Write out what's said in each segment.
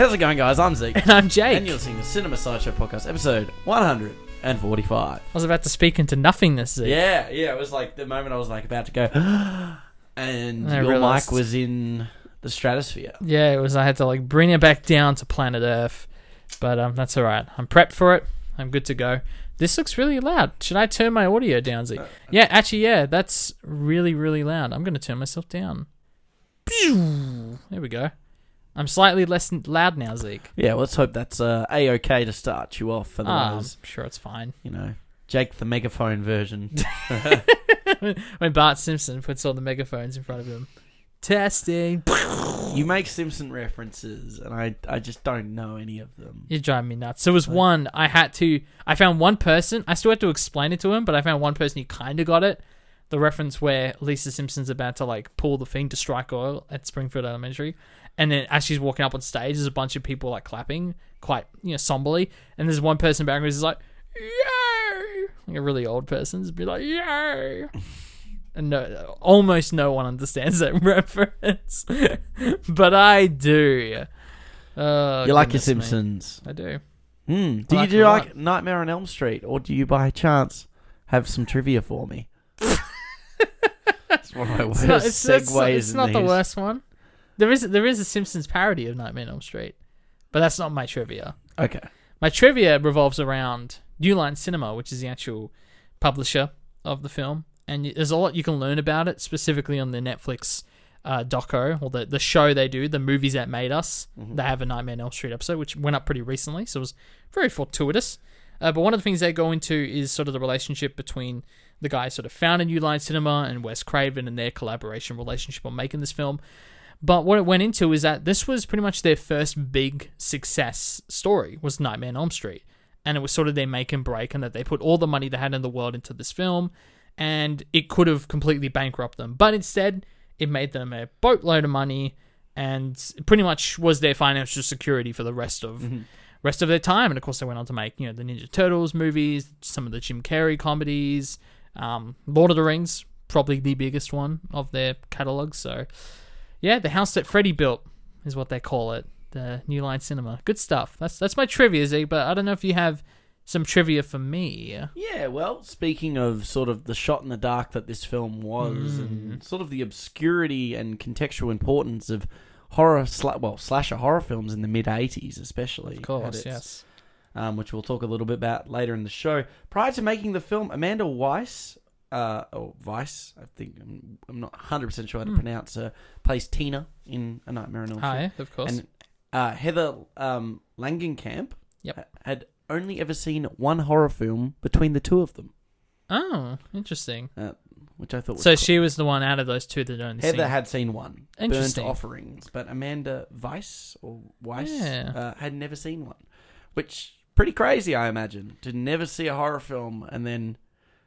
How's it going, guys? I'm Zeke. And I'm Jake. And you're listening to Cinema Sideshow Podcast, episode 145. I was about to speak into nothingness. Zeke. Yeah, yeah, it was like the moment I was like about to go, and I your realised. mic was in the stratosphere. Yeah, it was. I had to like bring it back down to planet Earth, but um, that's all right. I'm prepped for it. I'm good to go. This looks really loud. Should I turn my audio down, Zeke? Yeah, actually, yeah, that's really, really loud. I'm going to turn myself down. Pew! There we go. I'm slightly less loud now, Zeke. Yeah, let's hope that's uh, a okay to start you off. For Ah, I'm sure it's fine. you know, Jake the megaphone version. when Bart Simpson puts all the megaphones in front of him. Testing. you make Simpson references, and I, I just don't know any of them. You're driving me nuts. There was one I had to. I found one person. I still had to explain it to him, but I found one person who kind of got it. The reference where Lisa Simpson's about to like pull the thing to strike oil at Springfield Elementary, and then as she's walking up on stage, there's a bunch of people like clapping, quite you know somberly, and there's one person back who's like, "Yay!" like a really old person's be like, "Yay!" And no, almost no one understands that reference, but I do. Oh, you like your goodness me. Simpsons? I do. Hmm. Do I you do like Nightmare on Elm Street, or do you by chance have some trivia for me? It's one of my worst It's not, it's, it's, segues. it's in not the worst one. There is there is a Simpsons parody of Nightmare on Elm Street, but that's not my trivia. Okay. My trivia revolves around New Line Cinema, which is the actual publisher of the film, and there's a lot you can learn about it, specifically on the Netflix uh, doco or the the show they do, the movies that made us. They have a Nightmare on Elm Street episode, which went up pretty recently, so it was very fortuitous. Uh, but one of the things they go into is sort of the relationship between the guys sort of founded New Line Cinema and Wes Craven and their collaboration relationship on making this film. But what it went into is that this was pretty much their first big success story was Nightmare on Elm Street. And it was sort of their make and break and that they put all the money they had in the world into this film and it could have completely bankrupted them. But instead, it made them a boatload of money and pretty much was their financial security for the rest of rest of their time. And of course, they went on to make you know the Ninja Turtles movies, some of the Jim Carrey comedies, um, Lord of the Rings, probably the biggest one of their catalog. So, yeah, the house that Freddy built is what they call it, the New Line Cinema. Good stuff. That's that's my trivia, Z. But I don't know if you have some trivia for me. Yeah, well, speaking of sort of the shot in the dark that this film was, Hmm. and sort of the obscurity and contextual importance of horror, sla- well, slasher horror films in the mid '80s, especially. Of course, yes. um, which we'll talk a little bit about later in the show. Prior to making the film, Amanda Weiss, uh, or Vice, I think I'm, I'm not 100 percent sure how to pronounce her, plays Tina in A Nightmare on Elm Street. Hi, of course. And uh, Heather um, Langenkamp Yep. ha- had only ever seen one horror film between the two of them, oh, interesting. uh, which I thought was So cool. she was the one out of those two that only Heather seen. had seen one, Burnt Interesting. Offerings, but Amanda Weiss or Weiss Yeah. uh, had never seen one, which pretty crazy, I imagine, to never see a horror film and then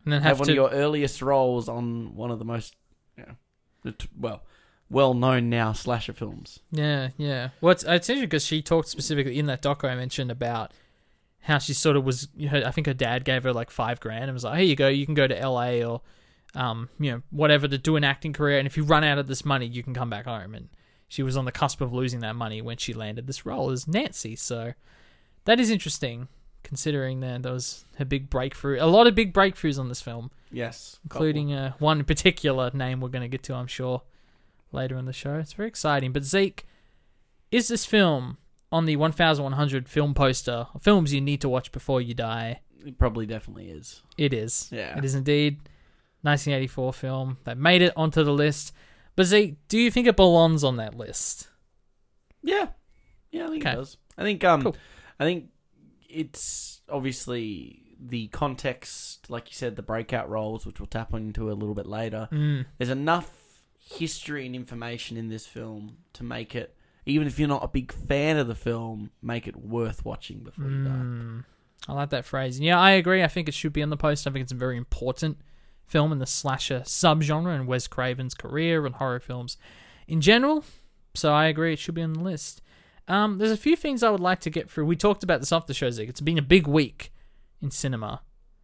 and then have, have, one to of your earliest roles on one of the most, you know, well, well-known now slasher films. Yeah, yeah. Well, it's, it's interesting because she talked specifically in that doco I mentioned about how she sort of was. Her, I think her dad gave her like five grand and was like, "Here you go. You can go to L.A. or, um, you know, whatever to do an acting career. And if you run out of this money, you can come back home." And she was on the cusp of losing that money when she landed this role as Nancy. So that is interesting, considering that that was her big breakthrough. A lot of big breakthroughs on this film Yes, including uh, one particular name we're going to get to, I'm sure, later in the show. It's very exciting. But Zeke, is this film on the 1,100 film poster, films you need to watch before you die? It probably definitely is. It is. Yeah. It is indeed. 1984 film that made it onto the list. But Zeke, do you think it belongs on that list? Yeah, yeah, I think Okay. it does. I think um, Cool. I think it's obviously the context, like you said, the breakout roles, which we'll tap into a little bit later. Mm. There's enough history and information in this film to make it, even if you're not a big fan of the film, make it worth watching before you die. Mm. I like that phrase. Yeah, I agree. I think it should be on the post. I think it's a very important film in the slasher subgenre and Wes Craven's career and horror films in general. So I agree it should be on the list. Um, there's a few things I would like to get through. We talked about this off the show, Zig. It's been a big week in cinema,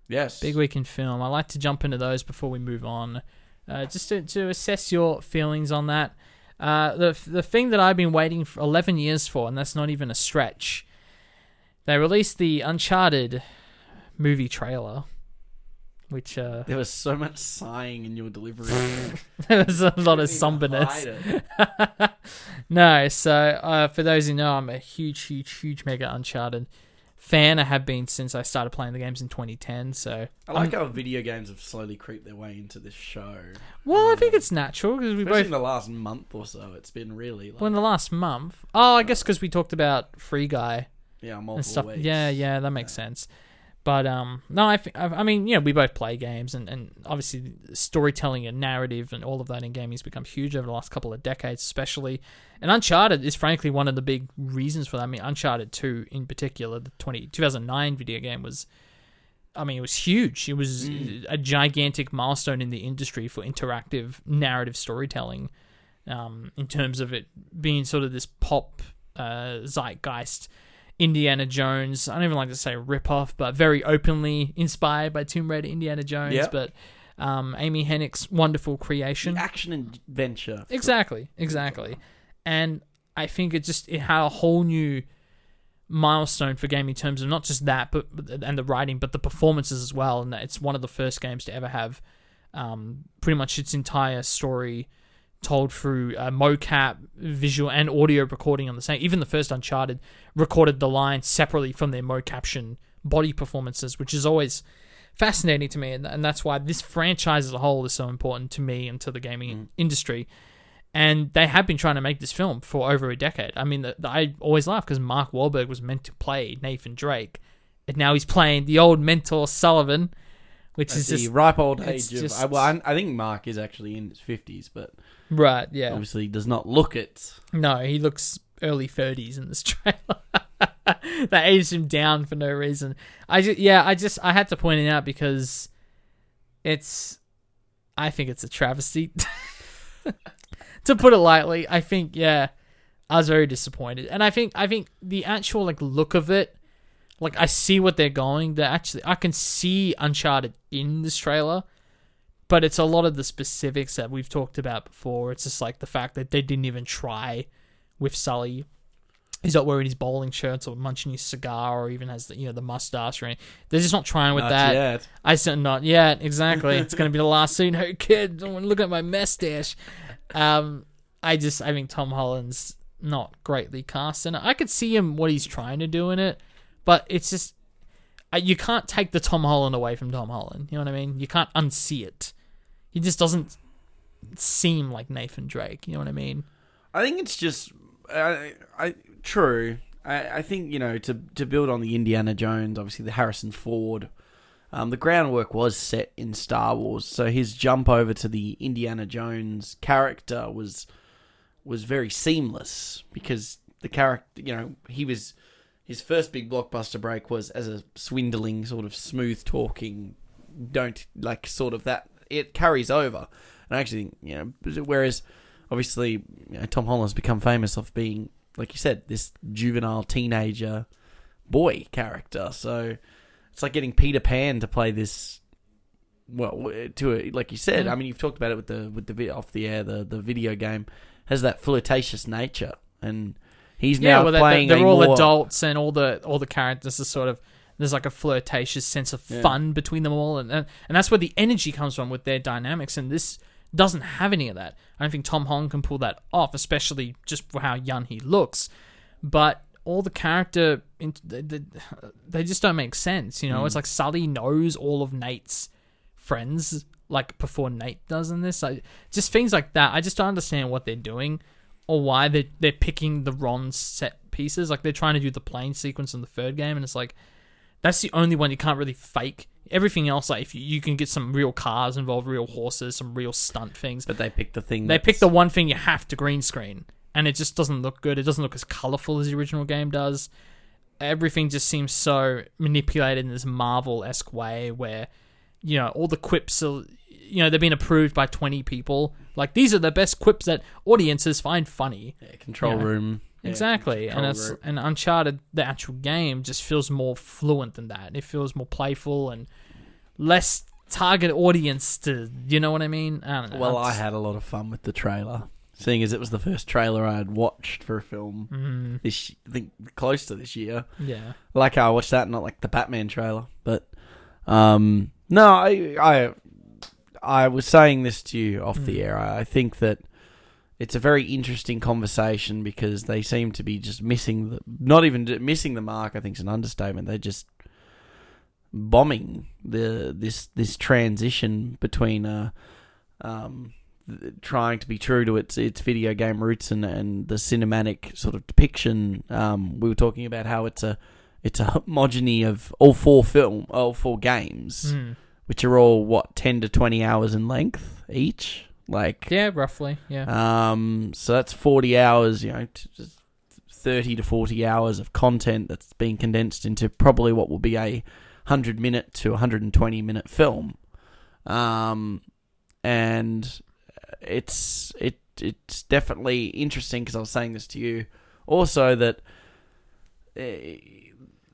Yes, big week in film. I like to jump into those before we move on, uh, just to, to assess your feelings on that. Uh, the the thing that I've been waiting for 11 years for, and that's not even a stretch. They released the Uncharted movie trailer, which uh, There was so much sighing in your delivery. there was a lot of somberness. no, so uh, for those who know, I'm a huge, huge, huge mega Uncharted fan. I have been since I started playing the games in 2010. So, I like how video games have slowly creeped their way into this show. well, I think it's natural because we both. in the last month or so, it's been really like Well, in the last month. Oh, I guess because we talked about Free Guy yeah, and multiple stuff. weeks. Yeah, yeah, that makes sense. But um, no, I, I mean, you know, we both play games, and, and obviously storytelling and narrative and all of that in gaming has become huge over the last couple of decades, especially. And Uncharted is frankly one of the big reasons for that. I mean, Uncharted Two in particular, the 20, 2009 video game was. I mean, it was huge. It was a gigantic milestone in the industry for interactive narrative storytelling, um, in terms of it being sort of this pop uh, zeitgeist Indiana Jones. I don't even like to say rip-off, but very openly inspired by Tomb Raider Indiana Jones. Yep. But um, Amy Hennig's wonderful creation. action adventure. Exactly, exactly. And I think it just it had a whole new milestone for gaming in terms of not just that, but but- and the writing, but the performances as well. And it's one of the first games to ever have um, pretty much its entire story told through uh, mocap, visual, and audio recording on the same. Even the first Uncharted recorded the lines separately from their mocaption body performances, which is always fascinating to me, and, and that's why this franchise as a whole is so important to me and to the gaming industry. And they have been trying to make this film for over a decade. I mean, the, the- I always laugh because Mark Wahlberg was meant to play Nathan Drake, and now he's playing the old mentor Sullivan, which is the just ripe old age of. just- I, well, I, I think Mark is actually in his fifties, but right. Yeah, obviously he does not look it. No, he looks early thirties in this trailer. that aged him down for no reason. I just, yeah, I just, I had to point it out because it's, I think it's a travesty. to put it lightly, I think, yeah, I was very disappointed, and I think, I think the actual like look of it, like I see what they're going. They're actually, I can see Uncharted in this trailer. But it's a lot of the specifics that we've talked about before. It's just like the fact that they didn't even try with Sully. He's not wearing his bowling shirts or munching his cigar or even has the you know the mustache or anything. They're just not trying with Not that. yet. I said not yet. Exactly. it's gonna be the last scene. Hey kid, don't look at my mustache. Um, I just I think Tom Holland's not greatly cast in it. I could see him what he's trying to do in it, but it's just you can't take the Tom Holland away from Tom Holland. You know what I mean? You can't unsee it. He just doesn't seem like Nathan Drake. You know what I mean? I think it's just, I, I true. I, I think you know to to build on the Indiana Jones, obviously the Harrison Ford. Um, the groundwork was set in Star Wars, so his jump over to the Indiana Jones character was was very seamless because the character, you know, he was his first big blockbuster break was as a swindling sort of smooth talking, don't like sort of that. It carries over, and I actually, you know, whereas obviously you know, Tom Holland's become famous of being, like you said, this juvenile teenager boy character. So it's like getting Peter Pan to play this. Well, to a, like you said, Yeah. I mean, you've talked about it with the with the off the air. The the video game has that flirtatious nature, and he's yeah, now well, they're, playing. they're a all more, adults, and all the all the characters are sort of there's like a flirtatious sense of Yeah. fun between them all, and and and that's where the energy comes from with their dynamics. And this doesn't have any of that. I don't think Tom Holland can pull that off, especially just for how young he looks. But all the character, they, just don't make sense. You know, it's mm. like Sully knows all of Nate's friends like before Nate does in this. I, just things like that. I just don't understand what they're doing or why they they're picking the wrong set pieces. Like they're trying to do the plane sequence in the third game, and it's like that's the only one you can't really fake. Everything else, like if you, you can get some real cars involved, real horses, some real stunt things. But they picked the thing. They that's- pick the one thing you have to green screen, and it just doesn't look good. It doesn't look as colorful as the original game does. Everything just seems so manipulated in this Marvel esque way, where you know all the quips are, you know, they've been approved by twenty people. Like these are the best quips that audiences find funny. Yeah, control Yeah. room. Yeah, Exactly, and it's group. and Uncharted, the actual game, just feels more fluent than that. It feels more playful and less target audience to, you know what I mean? I don't know. Well, I'm I had a lot of fun with the trailer. seeing as it was the first trailer I had watched for a film Mm, this, I think, close to this year. yeah. like how I watched that, not like the Batman trailer. But um, no, I I I was saying this to you off the Mm. air. I I think that it's a very interesting conversation because they seem to be just missing the not even missing the mark. I think is an understatement. They're just bombing the this this transition between uh um trying to be true to its its video game roots and and the cinematic sort of depiction um we were talking about how it's a it's a homogeny of all four film all four games Mm. which are all what 10 to 20 hours in length each like Yeah, roughly. Yeah. um, so that's 40 hours, you know, t- just 30 to 40 hours of content that's being condensed into probably what will be a 100 minute to 120 minute film. Um, and it's it it's definitely interesting because I was saying this to you also that eh,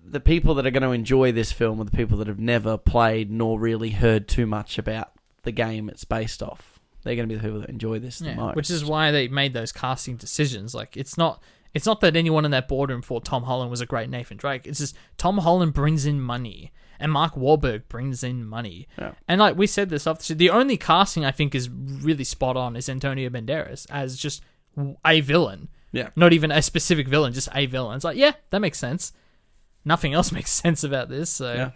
the people that are going to enjoy this film are the people that have never played nor really heard too much about the game it's based off. They're going to be the people that enjoy this the most. which is why they made those casting decisions. Like it's not it's not that anyone in that boardroom thought Tom Holland was a great Nathan Drake. It's just Tom Holland brings in money and Mark Wahlberg brings in money. Yeah. And like we said this off the show, the only casting I think is really spot on is Antonio Banderas as just a villain. Yeah. Not even a specific villain, just a villain. It's like, yeah, that makes sense. Nothing else makes sense about this. So Yeah.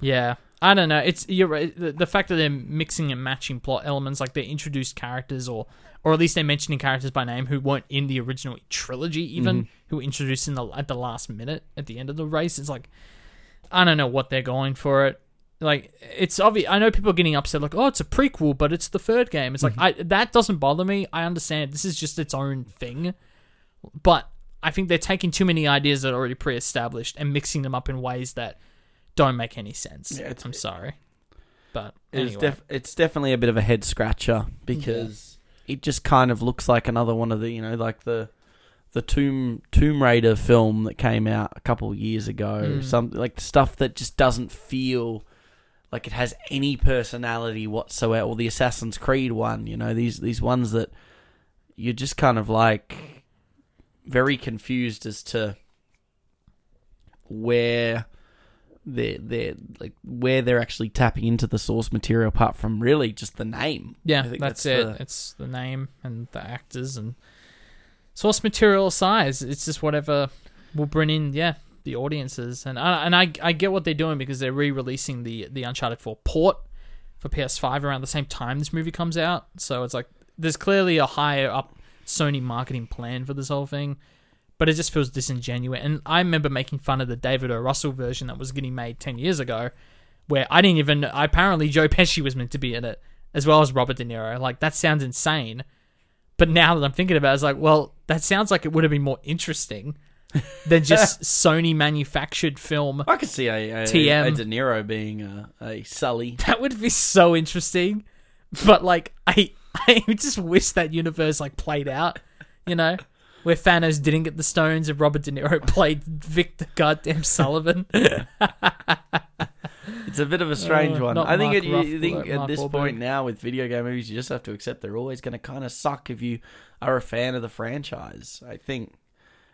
yeah. I don't know. It's you're right. The, the fact that they're mixing and matching plot elements, like they introduced characters, or or at least they're mentioning characters by name who weren't in the original trilogy, even mm-hmm. who were introduced in the at the last minute at the end of the race. It's like I don't know what they're going for it. Like it's obvious. I know people are getting upset, like, oh, it's a prequel, but it's the third game. It's like mm-hmm. I that doesn't bother me. I understand this is just its own thing, but I think they're taking too many ideas that are already pre-established and mixing them up in ways that don't make any sense. Yeah, it's- I'm sorry, but It's, anyway. def- it's definitely a bit of a head scratcher because it just kind of looks like another one of the you know like the the Tomb Tomb Raider film that came out a couple of years ago. Mm. Something like stuff that just doesn't feel like it has any personality whatsoever. Or the Assassin's Creed one, you know these these ones that you're just kind of like very confused as to where they're they're like where they're actually tapping into the source material apart from really just the name. yeah, I think that's, that's it. the- It's the name and the actors and source material size. It's just whatever will bring in, yeah, the audiences. And I, and I I get what they're doing because they're re-releasing the the Uncharted 4 port for PS5 around the same time this movie comes out. So it's like there's clearly a higher up Sony marketing plan for this whole thing. But it just feels disingenuous. And I remember making fun of the David O. Russell version that was getting made 10 years ago, where I didn't even. Apparently, Joe Pesci was meant to be in it, as well as Robert De Niro. Like, that sounds insane. But now that I'm thinking about it, it's like, well, that sounds like it would have been more interesting than just Sony manufactured film. I could see a, a, TM. a De Niro being a, a Sully. That would be so interesting. But like I I just wish that universe like played out, you know? Where Thanos didn't get the stones and Robert De Niro played Victor Goddamn Sullivan. It's a bit of a strange Uh, one. I think it, think at Mark this Wahlberg. point now with video game movies, you just have to accept they're always going to kind of suck if you are a fan of the franchise. I think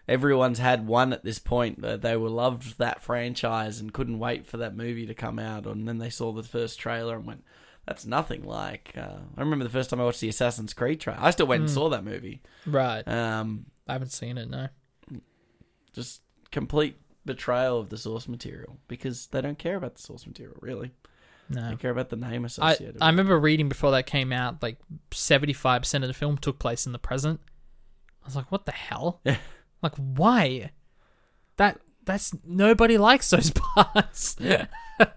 everyone's had one at this point that they were loved that franchise and couldn't wait for that movie to come out, and then they saw the first trailer and went, "That's nothing like." Uh, I remember the first time I watched the Assassin's Creed trailer. I still went and Mm. saw that movie. right. Um, I haven't seen it, no. just complete betrayal of the source material because they don't care about the source material really. No. They care about the name I, associated. I it. remember reading before that came out, like seventy five percent of the film took place in the present. I was like, what the hell? Yeah. Like why? That that's nobody likes those parts. uh, It-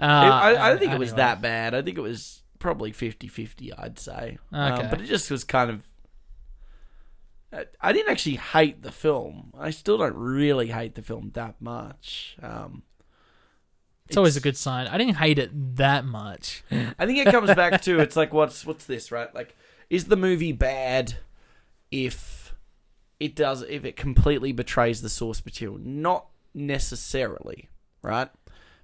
I, I don't think it was that bad. I think it was probably 50-50, I'd say. Um, but it just was kind of. I- didn't actually hate the film. I still don't really hate the film that much. Um, It's always a good sign. I didn't hate it that much. I think it comes back to it's like what's what's this right? Like, is the movie bad if it does if it completely betrays the source material? Not necessarily, right?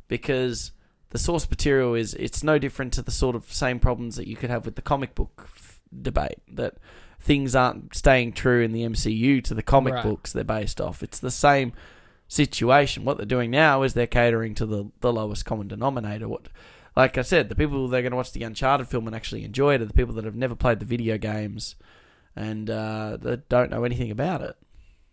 Because the source material is it's no different to the sort of same problems that you could have with the comic book f- debate that things aren't staying true in the MCU to the comic Right. books they're based off. It's the same situation. What they're doing now is they're catering to the, the lowest common denominator. What, like I said, the people that are going to watch the Uncharted film and actually enjoy it are the people that have never played the video games and uh, that don't know anything about it.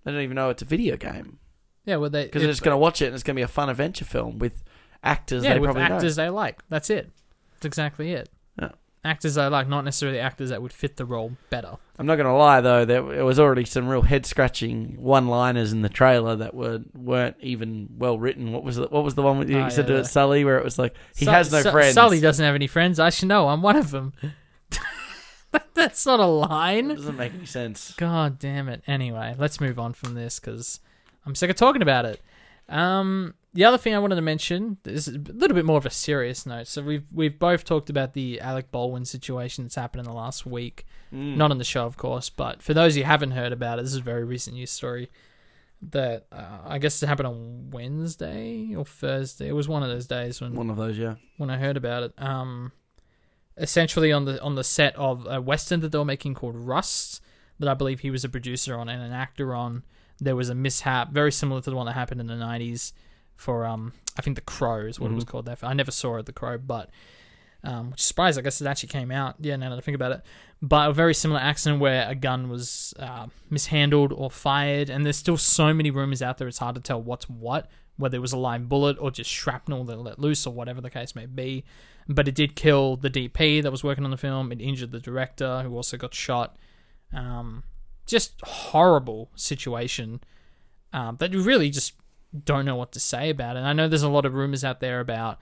They don't even know it's a video game Yeah, well, they because they're just going to watch it and it's going to be a fun adventure film with actors yeah they with probably actors they like. That's it. That's exactly it. Yeah. Actors they like, not necessarily actors that would fit the role better. I'm not going to lie though, there there was already some real head scratching one liners in the trailer that were weren't even well written. What was the, what was the one with you Oh, said yeah, to the- Sully where it was like he Su- has no Su- friends. Sully doesn't have any friends. I should know. I'm one of them. That's not a It line. doesn't make any sense. God damn it. Anyway, let's move on from this because I'm sick of talking about it. Um, the other thing I wanted to mention is a little bit more of a serious note. So we've we've both talked about the Alec Baldwin situation that's happened in the last week. Mm. Not on the show, of course, but for those who haven't heard about it, this is a very recent news story. That uh, I guess it happened on Wednesday or Thursday. It was one of those days when one of those, yeah. when I heard about it. Um, essentially on the on the set of a western that they were making called Rust, that I believe he was a producer on and an actor on. There was a mishap very similar to the one that happened in the nineties for um I think the Crow is what it was Mhm. called. There, I never saw it the Crow, but um, which is surprised I guess it actually came out. Yeah, now that I think about it, but a very similar accident where a gun was uh, mishandled or fired, and there's still so many rumors out there. It's hard to tell what's what, whether it was a live bullet or just shrapnel that let loose or whatever the case may be. But it did kill the DP that was working on the film. It injured the director who also got shot. Um, just horrible situation um, that really just don't know what to say about it. And I know there's a lot of rumors out there about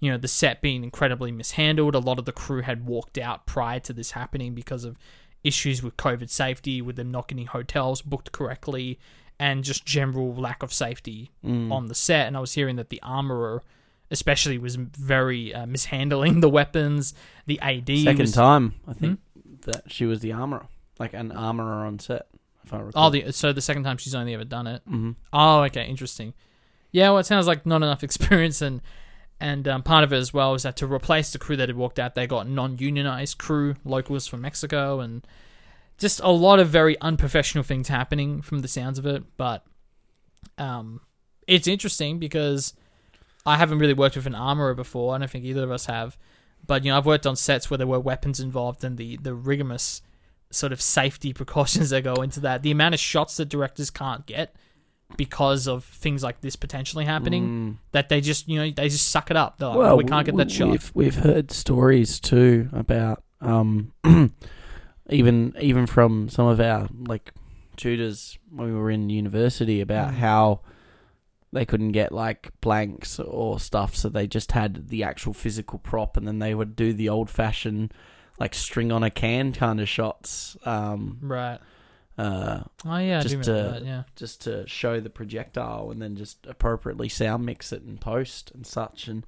you know the set being incredibly mishandled. A lot of the crew had walked out prior to this happening because of issues with COVID safety, with them not getting hotels booked correctly, and just general lack of safety Mm. on the set. And I was hearing that the armorer, especially, was very uh, mishandling the weapons. The AD Second was, time, I think, that she was the armorer, like an armorer on set. If I recall. Oh, the, so the second time she's only ever done it. hmm Oh, okay, interesting. Yeah, well, it sounds like not enough experience, and and um, part of it as well is that to replace the crew that had walked out, they got non-unionized crew, locals from Mexico, and just a lot of very unprofessional things happening from the sounds of it. But um, it's interesting because I haven't really worked with an armorer before. I don't think either of us have. But you know, I've worked on sets where there were weapons involved, and the the rigorous sort of safety precautions that go into that. The amount of shots that directors can't get because of things like this potentially happening Mm. that they just you know they just suck it up. They're like, "Oh, we can't get that shot. We've, we've heard stories too about um, even even from some of our like tutors when we were in university about Mm. how they couldn't get like blanks or stuff, so they just had the actual physical prop, and then they would do the old fashioned like string on a can kind of shots. Um, Right. uh, Oh yeah, Just to- that. Yeah. just to show the projectile and then just appropriately sound mix it and post and such. And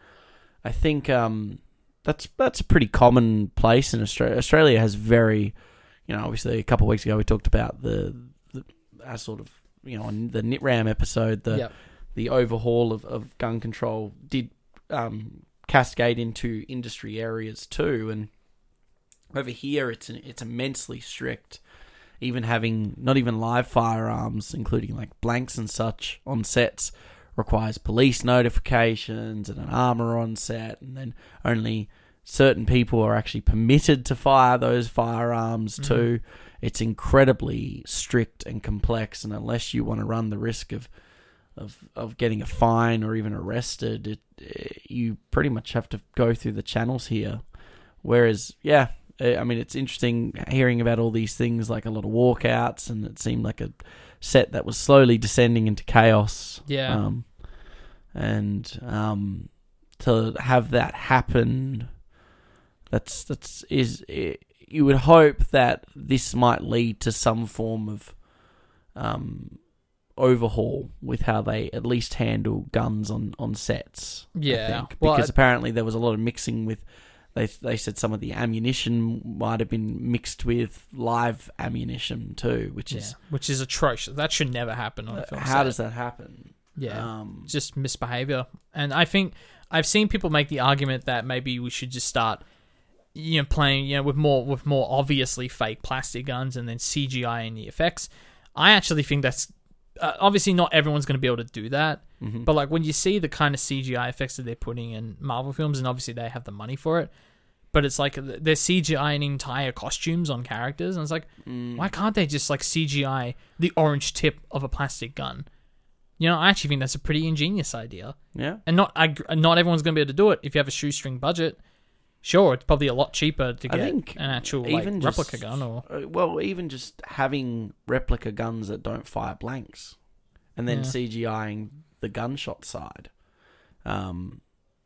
I think um, that's that's a pretty common place in Australia. Australia has very, you know, obviously a couple of weeks ago we talked about the, the our sort of you know on the Nitram episode the Yep. the overhaul of, of gun control did um, cascade into industry areas too, and over here it's it's immensely strict. Even having not even live firearms, including like blanks and such on sets, requires police notifications and an armor on set, and then only certain people are actually permitted to fire those firearms Mhm. too. It's incredibly strict and complex, and unless you want to run the risk of of of getting a fine or even arrested, it, eh, you pretty much have to go through the channels here. Whereas, yeah, I mean, it's interesting hearing about all these things, like a lot of walkouts, and it seemed like a set that was slowly descending into chaos. Yeah. Um, and um, to have that happen, that's that's is eh, you would hope that this might lead to some form of um, overhaul with how they at least handle guns on on sets. Yeah. think. Because I- apparently there was a lot of mixing with. They they said some of the ammunition might have been mixed with live ammunition too, which yeah. is Which is atrocious. That should never happen on a uh, film. how set. does that happen? Yeah. Um, just misbehavior. And I think I've seen people make the argument that maybe we should just start you know playing you know with more with more obviously fake plastic guns and then CGI in the effects. I actually think that's uh, obviously not everyone's going to be able to do that, Mhm. but like when you see the kind of CGI effects that they're putting in Marvel films, and obviously they have the money for it, but it's like they're CGIing entire costumes on characters, and it's like Mm. why can't they just like CGI the orange tip of a plastic gun? You know, I actually think that's a pretty ingenious idea, yeah. and not I, not everyone's going to be able to do it if you have a shoestring budget. Sure, it's probably a lot cheaper to I get think an actual like, even just- replica gun, or Uh, well, even just having replica guns that don't fire blanks, and then Yeah. CGIing the gunshot side. Um,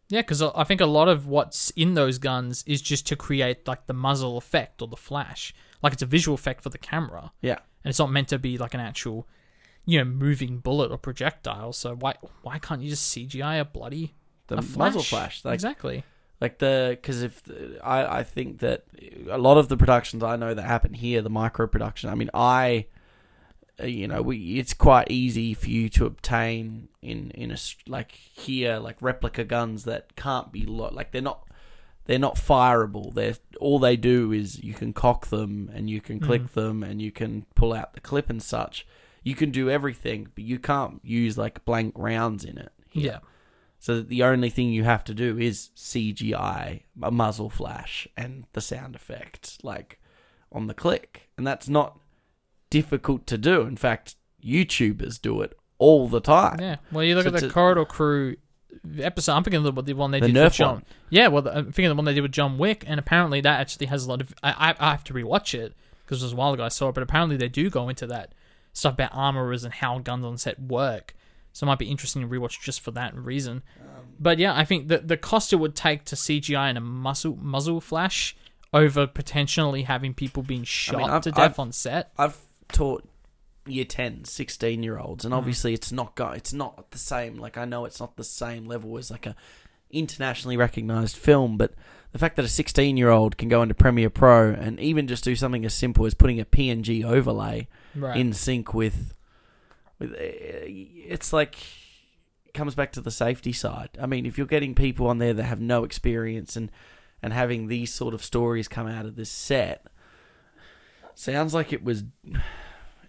yeah, because I think a lot of what's in those guns is just to create like the muzzle effect or the flash, like it's a visual effect for the camera, yeah, and it's not meant to be like an actual, you know, moving bullet or projectile. So why why can't you just CGI a bloody the a muzzle flash. Like exactly? Like the because if I I think that a lot of the productions I know that happen here, the micro production. I mean, I uh, you know we it's quite easy for you to obtain in in a like here like replica guns that can't be lo- like they're not they're not fireable. They're all they do is you can cock them and you can click Mhm. them and you can pull out the clip and such. You can do everything, but you can't use like blank rounds in it. here. Yeah. So that the only thing you have to do is CGI a muzzle flash and the sound effect, like on the click, and that's not difficult to do. In fact, YouTubers do it all the time. Yeah. Well, you look So at the to- Corridor Crew episode. I'm thinking of the, the one they The did Nerf with John. one. Yeah. Well, the- I'm thinking of the one they did with John Wick, and apparently that actually has a lot of. I I, I have to rewatch it because it was a while ago I saw it, but apparently they do go into that stuff about armorers and how guns on set work. So it might be interesting to rewatch just for that reason. But yeah, I think the the cost it would take to CGI in a muzzle muzzle flash over potentially having people being shot I've- to death I've- on set. I've taught year 10, 16 year olds, and Mm. obviously it's not go- it's not the same. Like I know it's not the same level as like a internationally recognized film, but the fact that a 16 year old can go into Premiere Pro and even just do something as simple as putting a PNG overlay Right. in sync with Uh, it's like it comes back to the safety side. I mean, if you're getting people on there that have no experience and and having these sort of stories come out of this set, sounds like it was.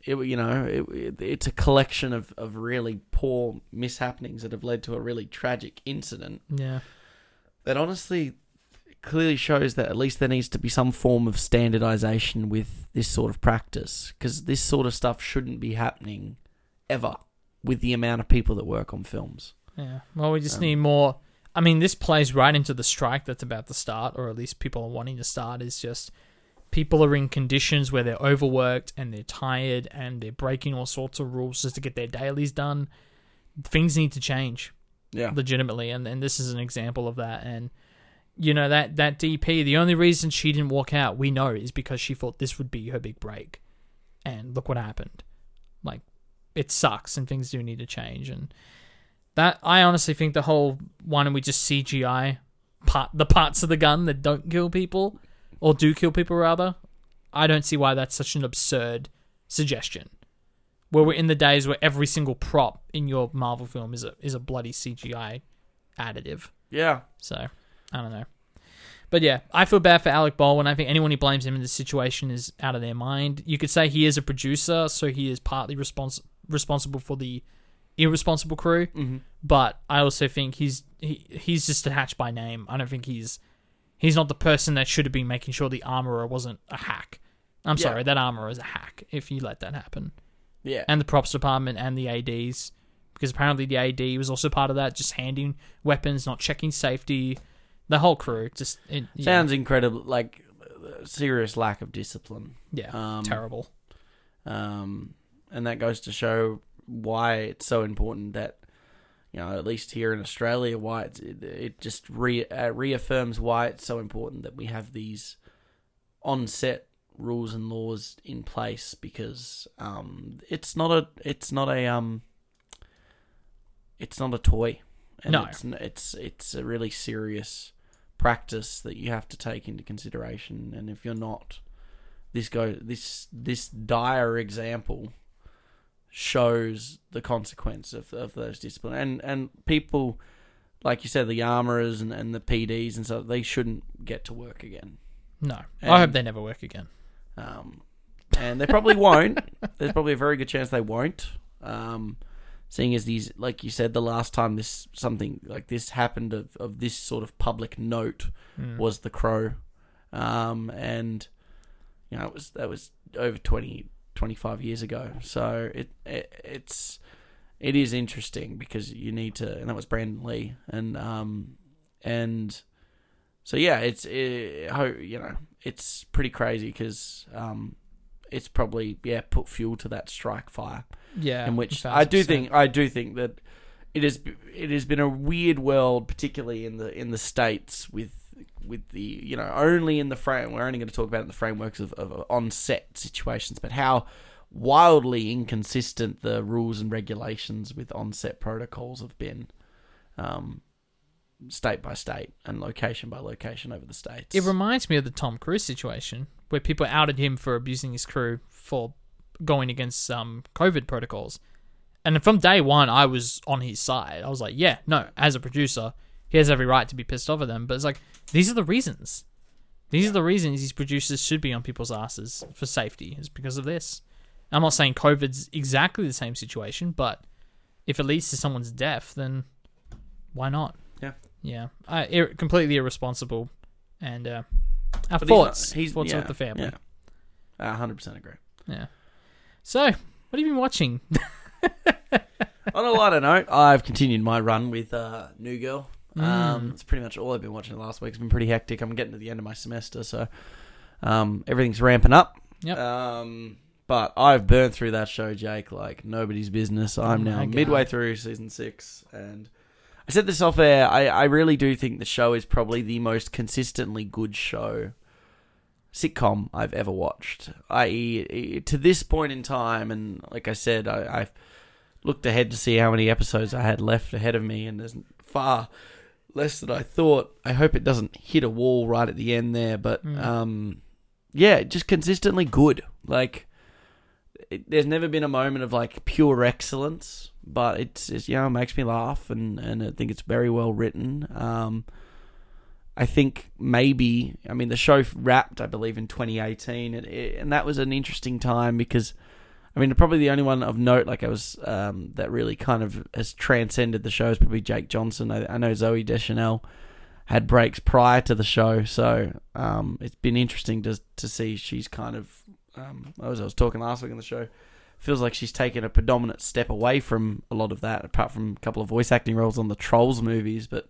It, you know, it, it, it's a collection of, of really poor mishappenings that have led to a really tragic incident yeah. that honestly clearly shows that at least there needs to be some form of standardization with this sort of practice because this sort of stuff shouldn't be happening ever with the amount of people that work on films. Yeah. Well, we just Um, need more. I mean, this plays right into the strike that's about to start, or at least people are wanting to start. Is just people are in conditions where they're overworked and they're tired and they're breaking all sorts of rules just to get their dailies done. Things need to change Yeah. legitimately, and and this is an example of that. And you know that that DP, the only reason she didn't walk out, we know, is because she thought this would be her big break, and look what happened. Like, it sucks, and things do need to change. And that I honestly think the whole why don't we just CGI part the parts of the gun that don't kill people or do kill people rather. I don't see why that's such an absurd suggestion. Where we're in the days where every single prop in your Marvel film is a is a bloody CGI additive. Yeah. So I don't know. But yeah, I feel bad for Alec Baldwin. I think anyone who blames him in this situation is out of their mind. You could say he is a producer, so he is partly respons- responsible for the irresponsible crew. hmm But I also think he's he, he's just attached by name. I don't think he's he's not the person that should have been making sure the armorer wasn't a hack. I'm Yeah. sorry, that armorer is a hack. If you let that happen, Yeah. and the props department and the ads, because apparently the ad was also part of that, just handing weapons, not checking safety. The whole crew just it, yeah, Sounds incredible. Like uh, serious lack of discipline. yeah um, terrible. Um, and that goes to show why it's so important that you know at least here in Australia why it's, it, it just re, uh, reaffirms why it's so important that we have these on set rules and laws in place because um it's not a it's not a um it's not a toy and No. it's it's it's a really serious practice that you have to take into consideration and if you're not this go this this dire example shows the consequence of, of those discipline and and people like you said the armorers and, and the PDs and so they shouldn't get to work again No, I hope they never work again. Um, and they probably won't. There's probably a very good chance they won't. Um, seeing as these, like you said, the last time this something like this happened of, of this sort of public note Mm. was The Crow, um, and you know it was that was over 20, 25 years ago. So it, it it's it is interesting because you need to, and that was Brandon Lee, and um, and so yeah, it's it, you know it's pretty crazy because um, it's probably yeah put fuel to that strike fire Yeah, in which 1000%. I do think I do think that it has it has been a weird world, particularly in the in the states with with the you know only in the frame. We're only going to talk about in the frameworks of, of on set situations, but how wildly inconsistent the rules and regulations with on set protocols have been. Um, State by state and location by location over the states. It reminds me of the Tom Cruise situation where people outed him for abusing his crew for going against um, COVID protocols. And from day one, I was on his side. I was like, yeah, no, as a producer, he has every right to be pissed off at them. But it's like, these are the reasons. These are the reasons these producers should be on people's asses for safety, is because of this. I'm not saying COVID's exactly the same situation, but if it leads to someone's death, then why not? Yeah. Yeah. I, ir- completely irresponsible. And uh, our But he's thoughts. not- he's- thoughts yeah, with the family. Yeah, I hundred percent agree. Yeah. So, what have you been watching? On a lighter note, I've continued my run with uh, New Girl. Mm. Um, it's pretty much all I've been watching the last week. It's been pretty hectic. I'm getting to the end of my semester, so um, everything's ramping up. Yep. Um, but I've burned through that show, Jake, like nobody's business. I'm Oh now God. midway through season six, and I said this off air. I, I really do think the show is probably the most consistently good show sitcom I've ever watched. I.e., to this point in time, and like I said, I, I've looked ahead to see how many episodes I had left ahead of me, and there's far less than I thought. I hope it doesn't hit a wall right at the end there, but Mm. um, yeah, just consistently good. Like, it, there's never been a moment of like pure excellence, but it's, it's you know it makes me laugh, and and I think it's very well written. Um, I think maybe I mean the show wrapped I believe in 2018, and, and that was an interesting time because. I mean, probably the only one of note, like I was, um, that really kind of has transcended the show is probably Jake Johnson. I, I know Zooey Deschanel had breaks prior to the show, so um, it's been interesting to to see she's kind of, um, as I was talking last week on the show, feels like she's taken a predominant step away from a lot of that, apart from a couple of voice acting roles on the Trolls movies. But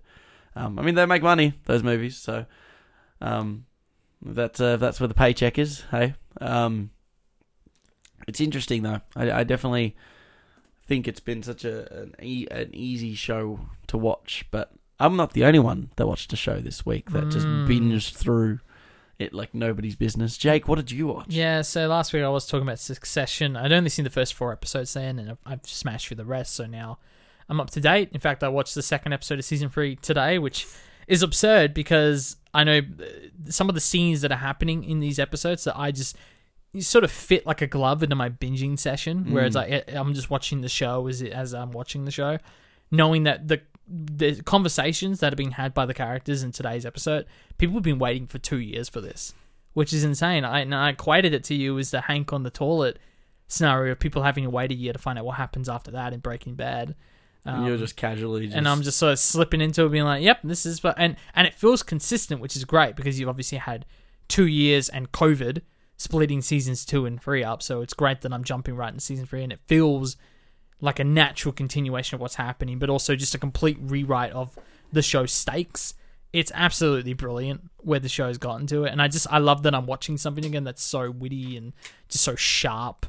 um, I mean, they make money those movies, so um, that's uh, that's where the paycheck is. Hey. Um, it's interesting though. I, I definitely think it's been such a an, e- an easy show to watch, but I'm not the only one that watched a show this week that just Mm. binged through it like nobody's business. Jake, what did you watch? Yeah, so last week I was talking about Succession. I'd only seen the first four episodes then, and I've, I've smashed through the rest, so now I'm up to date. In fact, I watched the second episode of season three today, which is absurd because I know uh, some of the scenes that are happening in these episodes that I just you sort of fit like a glove into my binging session, where it's Mm. like I'm just watching the show as as I'm watching the show, knowing that the the conversations that are being had by the characters in today's episode, people have been waiting for two years for this, which is insane. I and I equated it to you as the Hank on the toilet scenario of people having to wait a year to find out what happens after that in Breaking Bad. and you're Um, just casually, just, and I'm just sort of slipping into it, being like, "Yep, this is," but and and it feels consistent, which is great because you've obviously had two years and COVID splitting seasons two and three up, so it's great that I'm jumping right into season three, and it feels like a natural continuation of what's happening, but also just a complete rewrite of the show's stakes. It's absolutely brilliant where the show's gotten to it, and I just I love that I'm watching something again that's so witty and just so sharp.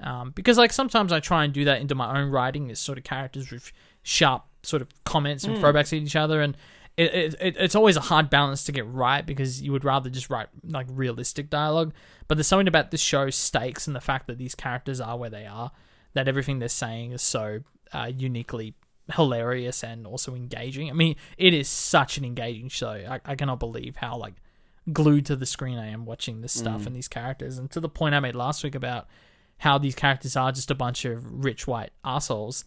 Um, because like sometimes I try and do that into my own writing, is sort of characters with sharp sort of comments and Mm. throwbacks at each other, and it, it, it it's always a hard balance to get right because you would rather just write like realistic dialogue. But there's something about this show's stakes and the fact that these characters are where they are, that everything they're saying is so uh, uniquely hilarious and also engaging. I mean, it is such an engaging show. I, I cannot believe how like glued to the screen I am watching this stuff Mm. and these characters, and to the point I made last week about how these characters are just a bunch of rich white assholes,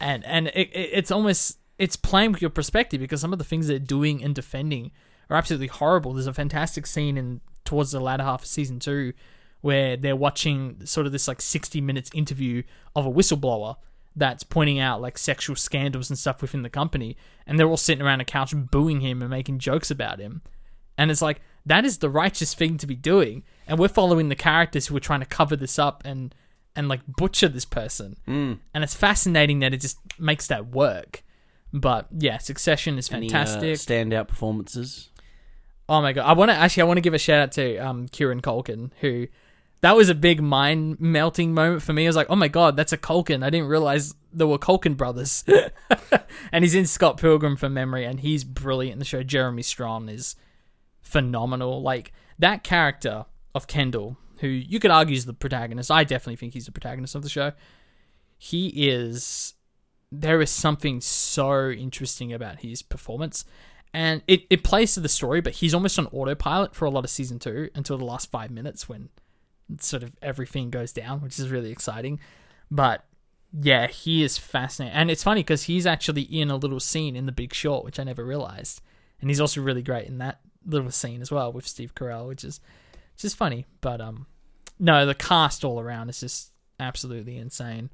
and and it, it, it's almost it's playing with your perspective because some of the things they're doing and defending are absolutely horrible. There's a fantastic scene in towards the latter half of season two, where they're watching sort of this like sixty minutes interview of a whistleblower that's pointing out like sexual scandals and stuff within the company, and they're all sitting around a couch booing him and making jokes about him, and it's like that is the righteous thing to be doing, and we're following the characters who are trying to cover this up and and like butcher this person, Mm. and it's fascinating that it just makes that work. But yeah, Succession is Any, uh, fantastic. standout performances. Oh my god! I want to actually I want to give a shout out to um Kieran Culkin who that was a big mind melting moment for me. I was like, oh my god, that's a Culkin. I didn't realize there were Culkin brothers. and he's in Scott Pilgrim for memory, and he's brilliant in the show. Jeremy Strong is phenomenal. Like that character of Kendall, who you could argue is the protagonist. I definitely think he's the protagonist of the show. He is. There is something so interesting about his performance and it, it plays to the story, but he's almost on autopilot for a lot of season two until the last five minutes when sort of everything goes down, which is really exciting. But yeah, he is fascinating, and it's funny because he's actually in a little scene in The Big Short, which I never realized, and he's also really great in that little scene as well with Steve Carell, which is is funny. But um, no, the cast all around is just absolutely insane.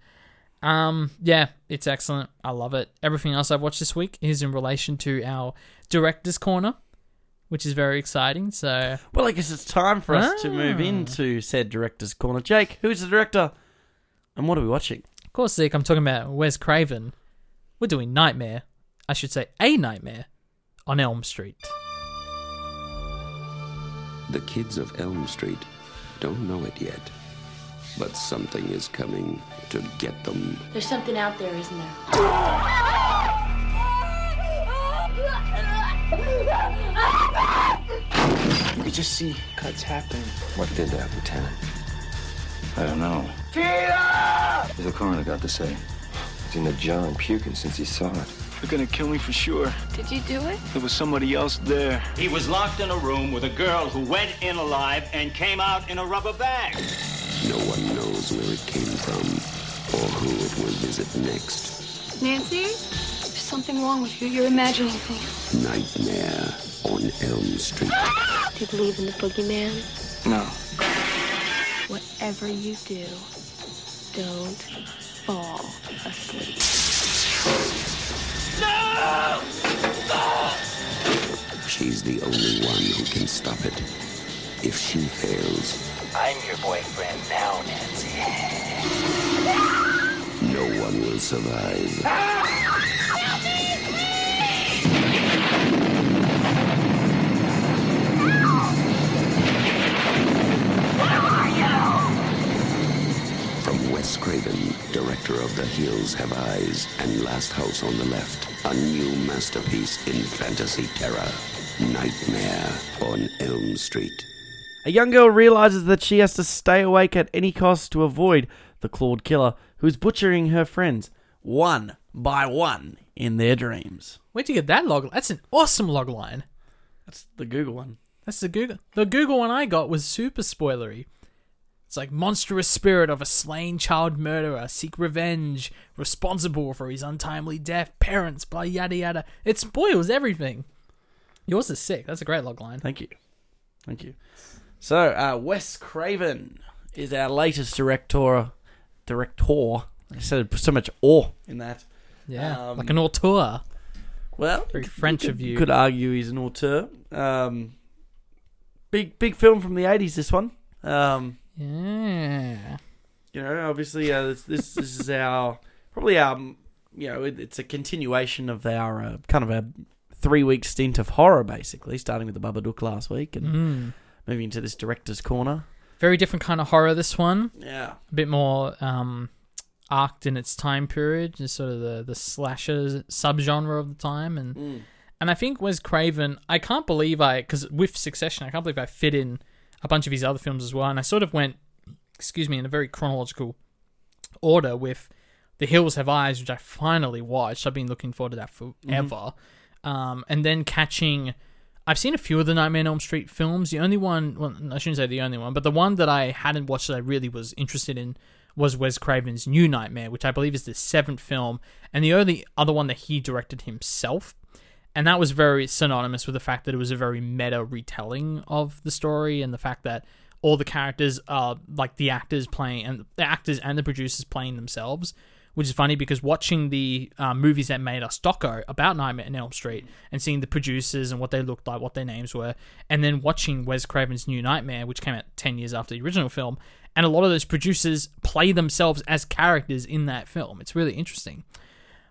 Um, yeah, it's excellent. I love it. Everything else I've watched this week is in relation to our director's corner, which is very exciting. So Well, I guess it's time for us to move Ah. into said director's corner. Jake, who's the director, and what are we watching? Of course, Zeke, I'm talking about Wes Craven. We're doing Nightmare. I should say A Nightmare on Elm Street. The kids of Elm Street don't know it yet, but something is coming to get them. There's something out there, isn't there? You just see cuts happen. What did that, Lieutenant? I don't know. What's the coroner got to say? He's in the jar and puking since he saw it. They're gonna kill me for sure. Did you do it? There was somebody else there. He was locked in a room with a girl who went in alive and came out in a rubber bag. No one knows where it came from or who it will visit next. Nancy? There's something wrong with you. You're imagining things. Nightmare on Elm Street. Do you believe in the boogeyman? No. Whatever you do, don't fall asleep. No! She's the only one who can stop it. If she fails, I'm your boyfriend now, Nancy. No one will survive. From Wes Craven, director of The Hills Have Eyes and Last House on the Left, a new masterpiece in fantasy terror. Nightmare on Elm Street. A young girl realizes that she has to stay awake at any cost to avoid the clawed killer who's butchering her friends one by one in their dreams. Where'd you get that log? That's an awesome log line. That's the Google one. That's the Google. The Google one I got was super spoilery. It's like monstrous spirit of a slain child murderer seek revenge, responsible for his untimely death, parents, blah yada yada. It spoils everything. Yours is sick. That's a great log line. Thank you. Thank you. So, uh, Wes Craven is our latest director. Director. I said so much awe in that. Yeah, Um, like an auteur. Well, Very French could, of you. Could argue he's an auteur. Um, big, big film from the eighties. This one. Um, Yeah. you know, obviously, uh, this, this this is our probably our you know it, it's a continuation of our uh, kind of a three week stint of horror, basically, starting with the Babadook last week and Mm. moving into this director's corner. Very different kind of horror. This one, Yeah, a bit more um, arced in its time period, just sort of the the slasher subgenre of the time, and Mm. and I think Wes Craven. I can't believe I because with Succession, I can't believe I fit in a bunch of his other films as well, and I sort of went, excuse me, in a very chronological order with The Hills Have Eyes, which I finally watched. I've been looking forward to that forever, um, and then catching. I've seen a few of the Nightmare on Elm Street films. The only one, well, I shouldn't say the only one, but the one that I hadn't watched that I really was interested in was Wes Craven's New Nightmare, which I believe is the seventh film, and the only other one that he directed himself. and that was very synonymous with the fact that it was a very meta retelling of the story and the fact that all the characters are like the actors playing and the actors and the producers playing themselves which is funny because watching the uh, movies that made us doco about Nightmare on Elm Street and seeing the producers and what they looked like, what their names were, and then watching Wes Craven's New Nightmare, which came out 10 years after the original film, and a lot of those producers play themselves as characters in that film. It's really interesting.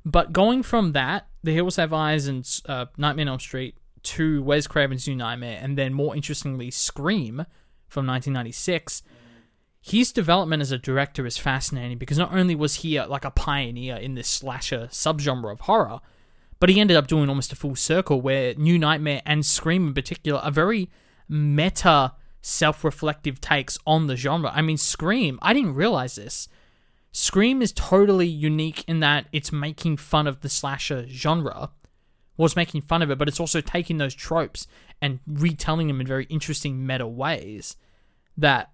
But going from that, The Hills Have Eyes and uh, Nightmare on Elm Street to Wes Craven's New Nightmare, and then more interestingly, Scream from 1996, his development as a director is fascinating because not only was he a, like a pioneer in this slasher subgenre of horror, but he ended up doing almost a full circle where New Nightmare and Scream in particular are very meta self-reflective takes on the genre. I mean, Scream, I didn't realize this. Scream is totally unique in that it's making fun of the slasher genre. It's making fun of it, but it's also taking those tropes and retelling them in very interesting meta ways that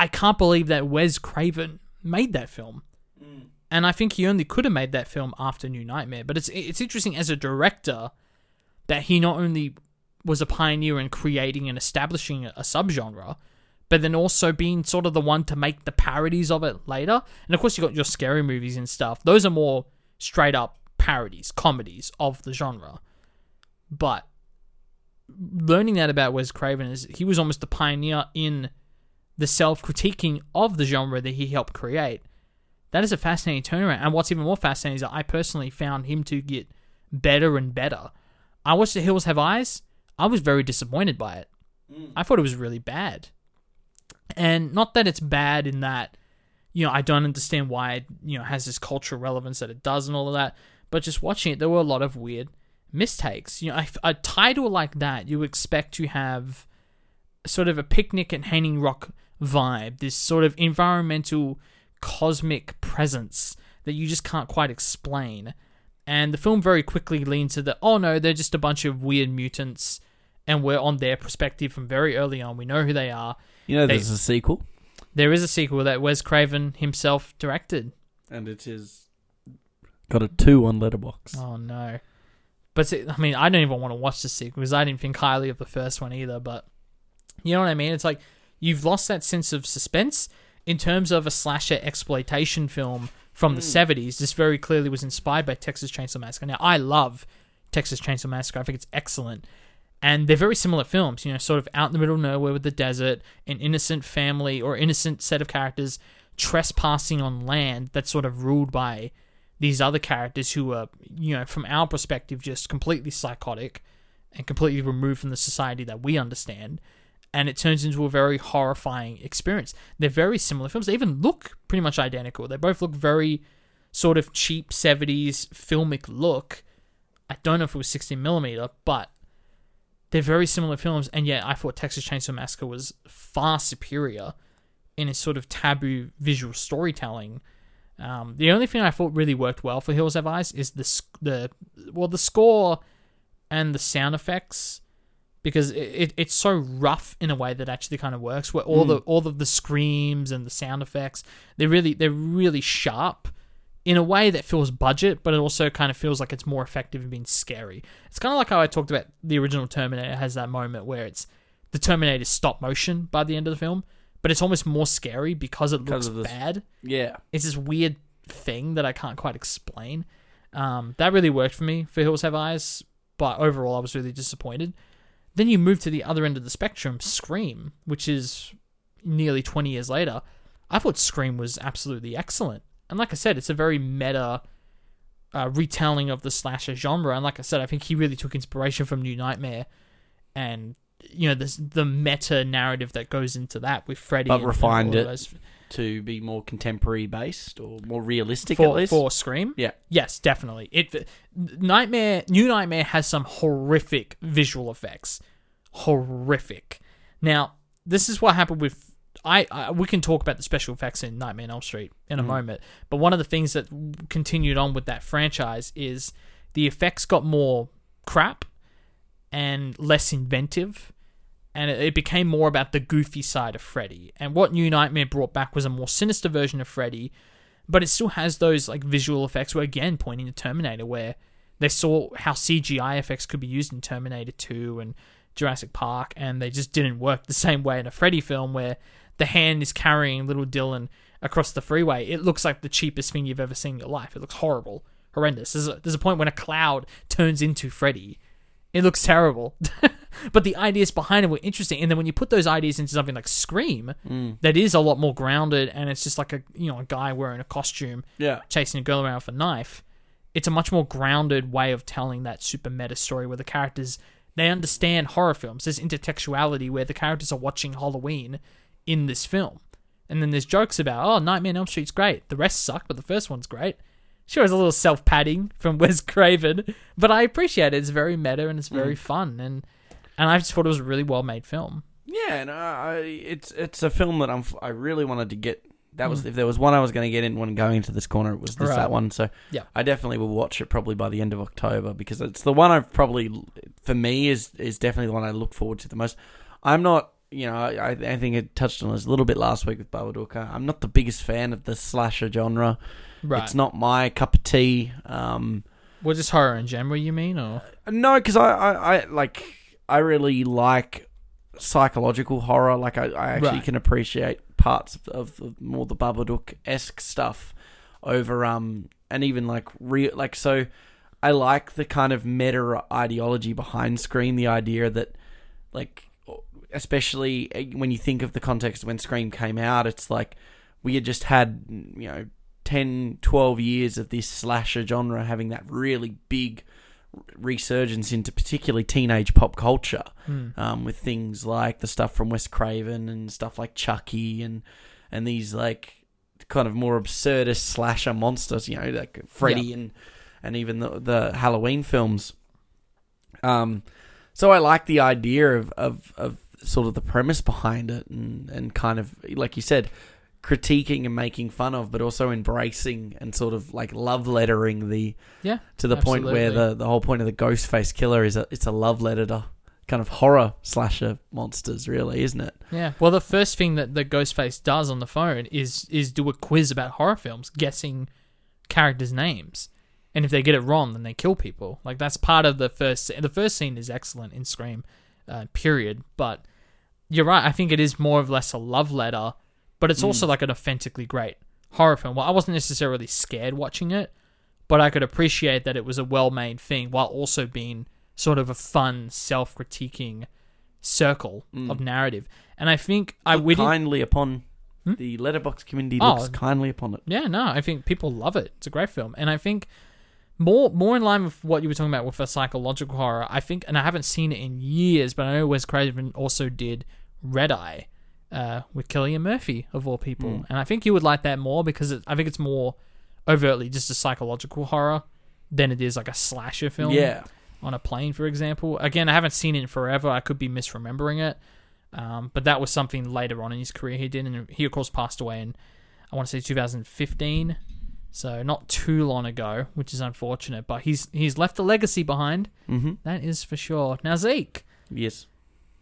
I can't believe that Wes Craven made that film. Mm. And I think he only could have made that film after New Nightmare. But it's it's interesting as a director that he not only was a pioneer in creating and establishing a subgenre, but then also being sort of the one to make the parodies of it later. And of course, you got your scary movies and stuff. Those are more straight up parodies, comedies of the genre. But learning that about Wes Craven is he was almost the pioneer in the self critiquing of the genre that he helped create. That is a fascinating turnaround. And what's even more fascinating is that I personally found him to get better and better. I watched The Hills Have Eyes. I was very disappointed by it. Mm. I thought it was really bad. And not that it's bad in that, you know, I don't understand why it, you know, has this cultural relevance that it does and all of that. But just watching it, there were a lot of weird mistakes. You know, a, a title like that, you expect to have sort of a picnic at Hanging Rock vibe, this sort of environmental cosmic presence that you just can't quite explain. And the film very quickly leans to the oh no, they're just a bunch of weird mutants, and we're on their perspective from very early on. We know who they are. You know, They- there's a sequel, There is a sequel that Wes Craven himself directed. and it is got a two on Letterboxd. Oh no. But see, I mean, I don't even want to watch the sequel because I didn't think highly of the first one either. But you know what I mean? It's like you've lost that sense of suspense in terms of a slasher exploitation film from the hmm. 70s. This very clearly was inspired by Texas Chainsaw Massacre. Now, I love Texas Chainsaw Massacre. I think it's excellent. And they're very similar films, you know, sort of out in the middle of nowhere with the desert, an innocent family or innocent set of characters trespassing on land that's sort of ruled by these other characters who are, you know, from our perspective, just completely psychotic and completely removed from the society that we understand. And it turns into a very horrifying experience. They're very similar films. They even look pretty much identical. They both look very sort of cheap 70s filmic look. I don't know if it was 16 millimeter, but they're very similar films. And yet, I thought Texas Chainsaw Massacre was far superior in its sort of taboo visual storytelling. Um, the only thing I thought really worked well for Hills Have Eyes is the the well the score and the sound effects because it, it, it's so rough in a way that actually kind of works. Where all the all of the screams and the sound effects they're really they're really sharp in a way that feels budget, but it also kind of feels like it's more effective in being scary. It's kind of like how I talked about the original Terminator has that moment where it's the Terminator stop motion by the end of the film, but it's almost more scary because it Because looks bad Yeah, it's this weird thing that I can't quite explain. Um, that really worked for me for Hills Have Eyes, but overall I was really disappointed. Then you move to the other end of the spectrum, Scream, which is nearly 20 years later. I thought Scream was absolutely excellent. And like I said, it's a very meta uh, retelling of the slasher genre. And like I said, I think he really took inspiration from New Nightmare and, you know, this, the meta narrative that goes into that with Freddy. But refined it. those- to be more contemporary based or more realistic for, at least. for Scream. Yeah. Yes, definitely. It Nightmare New Nightmare has some horrific visual effects. Horrific. Now, this is what happened with I, I we can talk about the special effects in Nightmare on Elm Street in a mm-hmm. moment, but one of the things that continued on with that franchise is the effects got more crap and less inventive and it, became more about the goofy side of Freddy. And what New Nightmare brought back was a more sinister version of Freddy, but it still has those like visual effects where again pointing to Terminator where they saw how CGI effects could be used in Terminator 2 and Jurassic Park, and they just didn't work the same way in a Freddy film where the hand is carrying little Dylan across the freeway. It looks like the cheapest thing you've ever seen in your life. It looks horrible, horrendous. There's a, there's a point when a cloud turns into Freddy. It looks terrible. but the ideas behind it were interesting. And then when you put those ideas into something like Scream, mm. that is a lot more grounded and it's just like a you know, a guy wearing a costume Yeah. chasing a girl around with a knife. It's a much more grounded way of telling that super meta story where the characters they understand horror films. There's intertextuality where the characters are watching Halloween in this film. And then there's jokes about, oh, Nightmare on Elm Street's great. The rest suck, but the first one's great. Sure, it's a little self padding from Wes Craven, but I appreciate it. It's very meta and it's very mm. fun, and and I just thought it was a really well made film. Yeah, and I, it's it's a film that I'm I really wanted to get. That was if there was one I was going to get in when going into this corner, it was this Right. that one. So Yeah. I definitely will watch it probably by the end of October because it's the one I've probably for me is is definitely the one I look forward to the most. I'm not, you know, I, I think I touched on this a little bit last week with Babadook. I'm not the biggest fan of the slasher genre. Right. It's not my cup of tea. Um, Well, just horror in general, you mean, or no, because I, I, I like I really like psychological horror. Like I, I actually Right. can appreciate parts of, of the, more the Babadook esque stuff over um and even like real like so. I like the kind of meta ideology behind Scream. The idea that like especially eh, when you think of the context when Scream came out, it's like we had just had, you know, 10, 12 years of this slasher genre having that really big resurgence into particularly teenage pop culture um, with things like the stuff from Wes Craven and stuff like Chucky and and these like kind of more absurdist slasher monsters, you know, like Freddy Yeah. and and even the the Halloween films. Um, so I like the idea of, of, of sort of the premise behind it and, and kind of like you said, critiquing and making fun of, but also embracing and sort of like love lettering the yeah, to the point where the, the whole point of the Ghostface Killer is a it's a love letter to kind of horror slasher monsters, really, isn't it? Yeah. Well, the first thing that the Ghostface does on the phone is is do a quiz about horror films, guessing characters' names, and if they get it wrong, then they kill people. Like that's part of the first. The first scene is excellent in Scream, uh, period. But you're right. I think it is more or less a love letter, but it's also mm. like an authentically great horror film. Well, I wasn't necessarily scared watching it, but I could appreciate that it was a well-made thing while also being sort of a fun, self-critiquing circle mm. of narrative. And I think I Look didn't- kindly upon hmm? the Letterboxd community Oh. looks kindly upon it. yeah, no, I think people love it. It's a great film, and I think more more in line with what you were talking about with the psychological horror. I think, and I haven't seen it in years, but I know Wes Craven also did Red Eye uh, with Cillian Murphy of all people, and I think you would like that more because it, I think it's more overtly just a psychological horror than it is like a slasher film. Yeah. on a plane, for example. Again, I haven't seen it in forever. I could be misremembering it. Um, but that was something later on in his career he did, and he of course passed away in I want to say 2015, so not too long ago, which is unfortunate. But he's he's left a legacy behind. Mm-hmm. That is for sure. Now Zeke, Yes.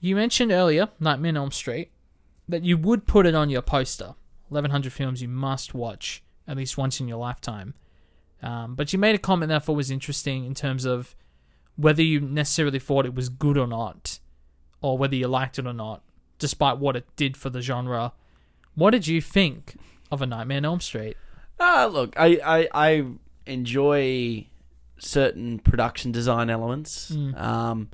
you mentioned earlier Nightmare on Elm Street that you would put it on your poster. 1100 films you must watch at least once in your lifetime. Um, but you made a comment that I thought was interesting in terms of whether you necessarily thought it was good or not, or whether you liked it or not, despite what it did for the genre. What did you think of A Nightmare on Elm Street? Ah, look, I, I, I enjoy certain production design elements. Um,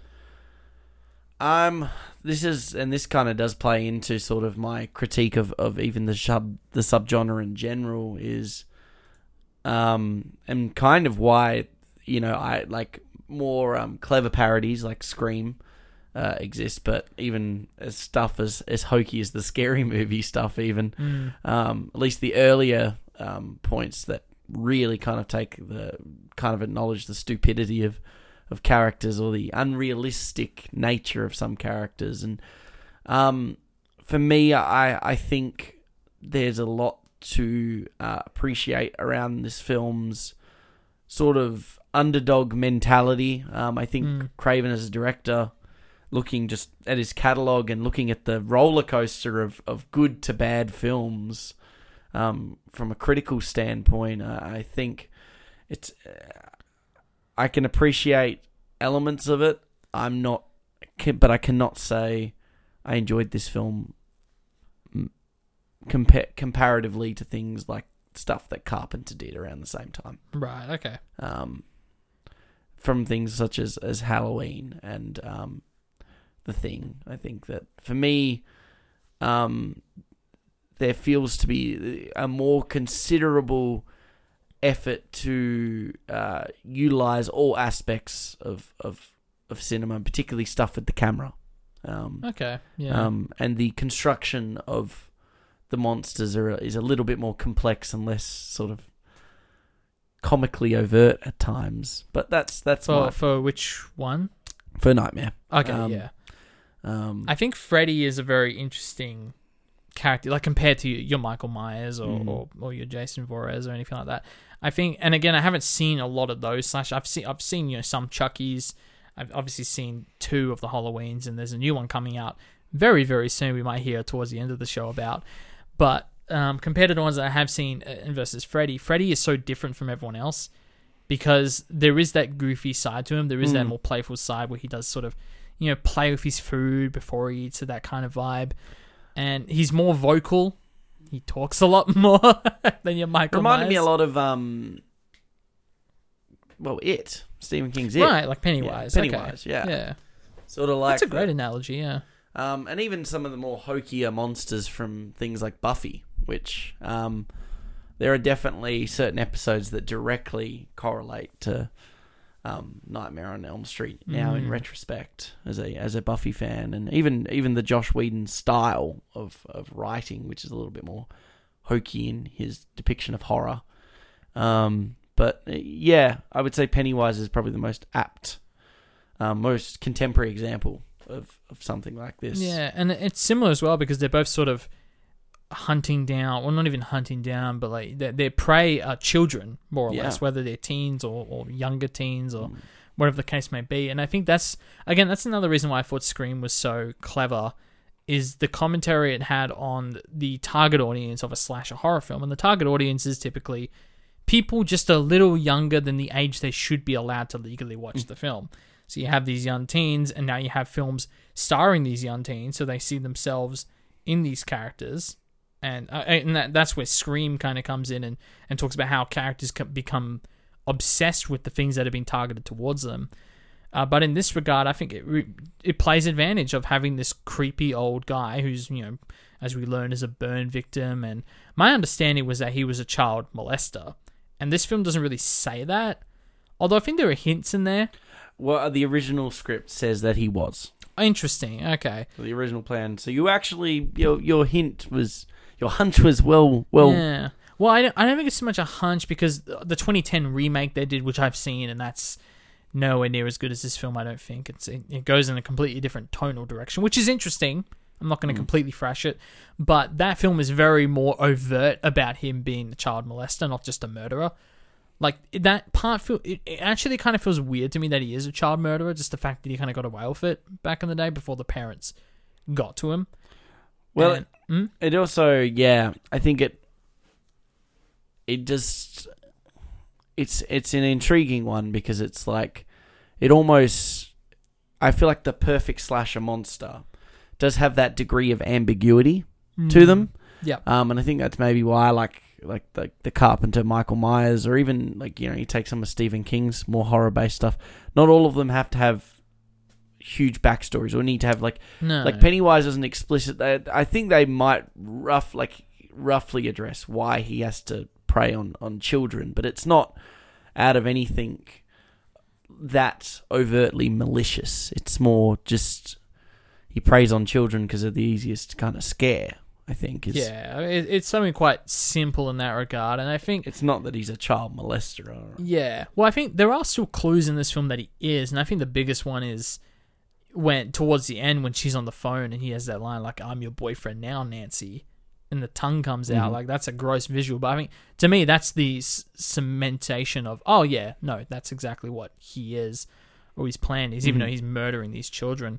um, this is, and this kind of does play into sort of my critique of, of even the sub the subgenre in general is, um, and kind of why you know I like more um clever parodies like Scream. Uh, exist, but even as stuff as as hokey as the scary movie stuff, even um, at least the earlier um, points that really kind of take the kind of acknowledge the stupidity of of characters or the unrealistic nature of some characters, and um, for me, I I think there's a lot to uh, appreciate around this film's sort of underdog mentality. Um, I think Craven as a director, looking just at his catalog and looking at the roller coaster of, of good to bad films, um, from a critical standpoint, uh, I think it's. Uh, I can appreciate elements of it. I'm not, but I cannot say I enjoyed this film compa- comparatively to things like stuff that Carpenter did around the same time. Right. Okay. Um, from things such as as Halloween and um, the Thing, I think that for me, um, there feels to be a more considerable effort to uh, utilize all aspects of, of of cinema, particularly stuff with the camera. Um, Okay. Yeah. um, and the construction of the monsters are is a little bit more complex and less sort of comically overt at times. But that's that's for my, for which one? for Nightmare. Okay. Um, yeah. Um, I think Freddy is a very interesting character, like compared to your Michael Myers or, Mhm. or, or your Jason Voorhees or anything like that. I think, and again, I haven't seen a lot of those. Slash, I've seen, I've seen you know some Chuckies. I've obviously seen two of the Halloweens, and there's a new one coming out very, very soon. We might hear towards the end of the show about. But um, compared to the ones that I have seen uh, and versus Freddy, Freddy is so different from everyone else because there is that goofy side to him. There is that Mm. more playful side where he does sort of, you know, play with his food before he eats that kind of vibe. And he's more vocal. He talks a lot more than your Michael reminded me a lot of um, well, it Stephen King's it, Right, like Pennywise. Yeah, okay. Pennywise, yeah. Yeah. sort of like That's a great the- analogy, yeah. Um, and even some of the more hokier monsters from things like Buffy, which um, there are definitely certain episodes that directly correlate to um, Nightmare on Elm Street. Now, in Mm. retrospect, as a as a Buffy fan, and even even the Joss Whedon style of of writing, which is a little bit more hokey in his depiction of horror. Um, but uh, yeah, I would say Pennywise is probably the most apt, um, most contemporary example of, of something like this. Yeah, and it's similar as well because they're both sort of hunting down, well, not even hunting down, but like their, their prey are children, more or Yeah. less, whether they're teens or, or younger teens or Mm. whatever the case may be. And I think that's, again, that's another reason why I thought Scream was so clever is the commentary it had on the target audience of a slasher horror film. And the target audience is typically people just a little younger than the age they should be allowed to legally watch the film. So you have these young teens, and now you have films starring these young teens, so they see themselves in these characters, and uh, and that, that's where Scream kind of comes in and, and talks about how characters co- become obsessed with the things that have been targeted towards them. Uh, but in this regard, I think it re- it plays advantage of having this creepy old guy who's you know, as we learn, is a burn victim, and my understanding was that he was a child molester, and this film doesn't really say that. Although I think there are hints in there. Well, the original script says that he was Interesting. Okay. the original plan. So you actually your your hint was your hunch was well well. yeah. Well, I don't, I don't think it's so much a hunch because the 2010 remake they did, which I've seen, and that's nowhere near as good as this film. I don't think it's it, it goes in a completely different tonal direction, which is interesting. I'm not going to hmm. completely thrash it, but that film is very more overt about him being a child molester, not just a murderer. Like that part, feel it, it actually kind of feels weird to me that he is a child murderer. Just the fact that he kind of got away with it back in the day before the parents got to him. Well, And- Hmm? it also yeah, I think it it just it's it's an intriguing one because it's like it almost I feel like the perfect slasher monster does have that degree of ambiguity to them. Yeah. Um, and I think that's maybe why I like like the, the Carpenter, Michael Myers, or even like you know you take some of Stephen King's more horror based stuff. Not all of them have to have huge backstories or need to have like No. like Pennywise isn't explicit. They, I think they might rough like roughly address why he has to prey on on children, but it's not out of anything that overtly malicious. It's more just he preys on children because they're the easiest kind of scare. I think is Yeah, it, it's something quite simple in that regard, and I think It's not that he's a child molester. Or, yeah. Well, I think there are still clues in this film that he is, and I think the biggest one is when towards the end when she's on the phone and he has that line like "I'm your boyfriend now, Nancy," and the tongue comes out. Like that's a gross visual, but I mean, to me that's the s- cementation of oh yeah, no, that's exactly what he is or his plan is, even though he's murdering these children.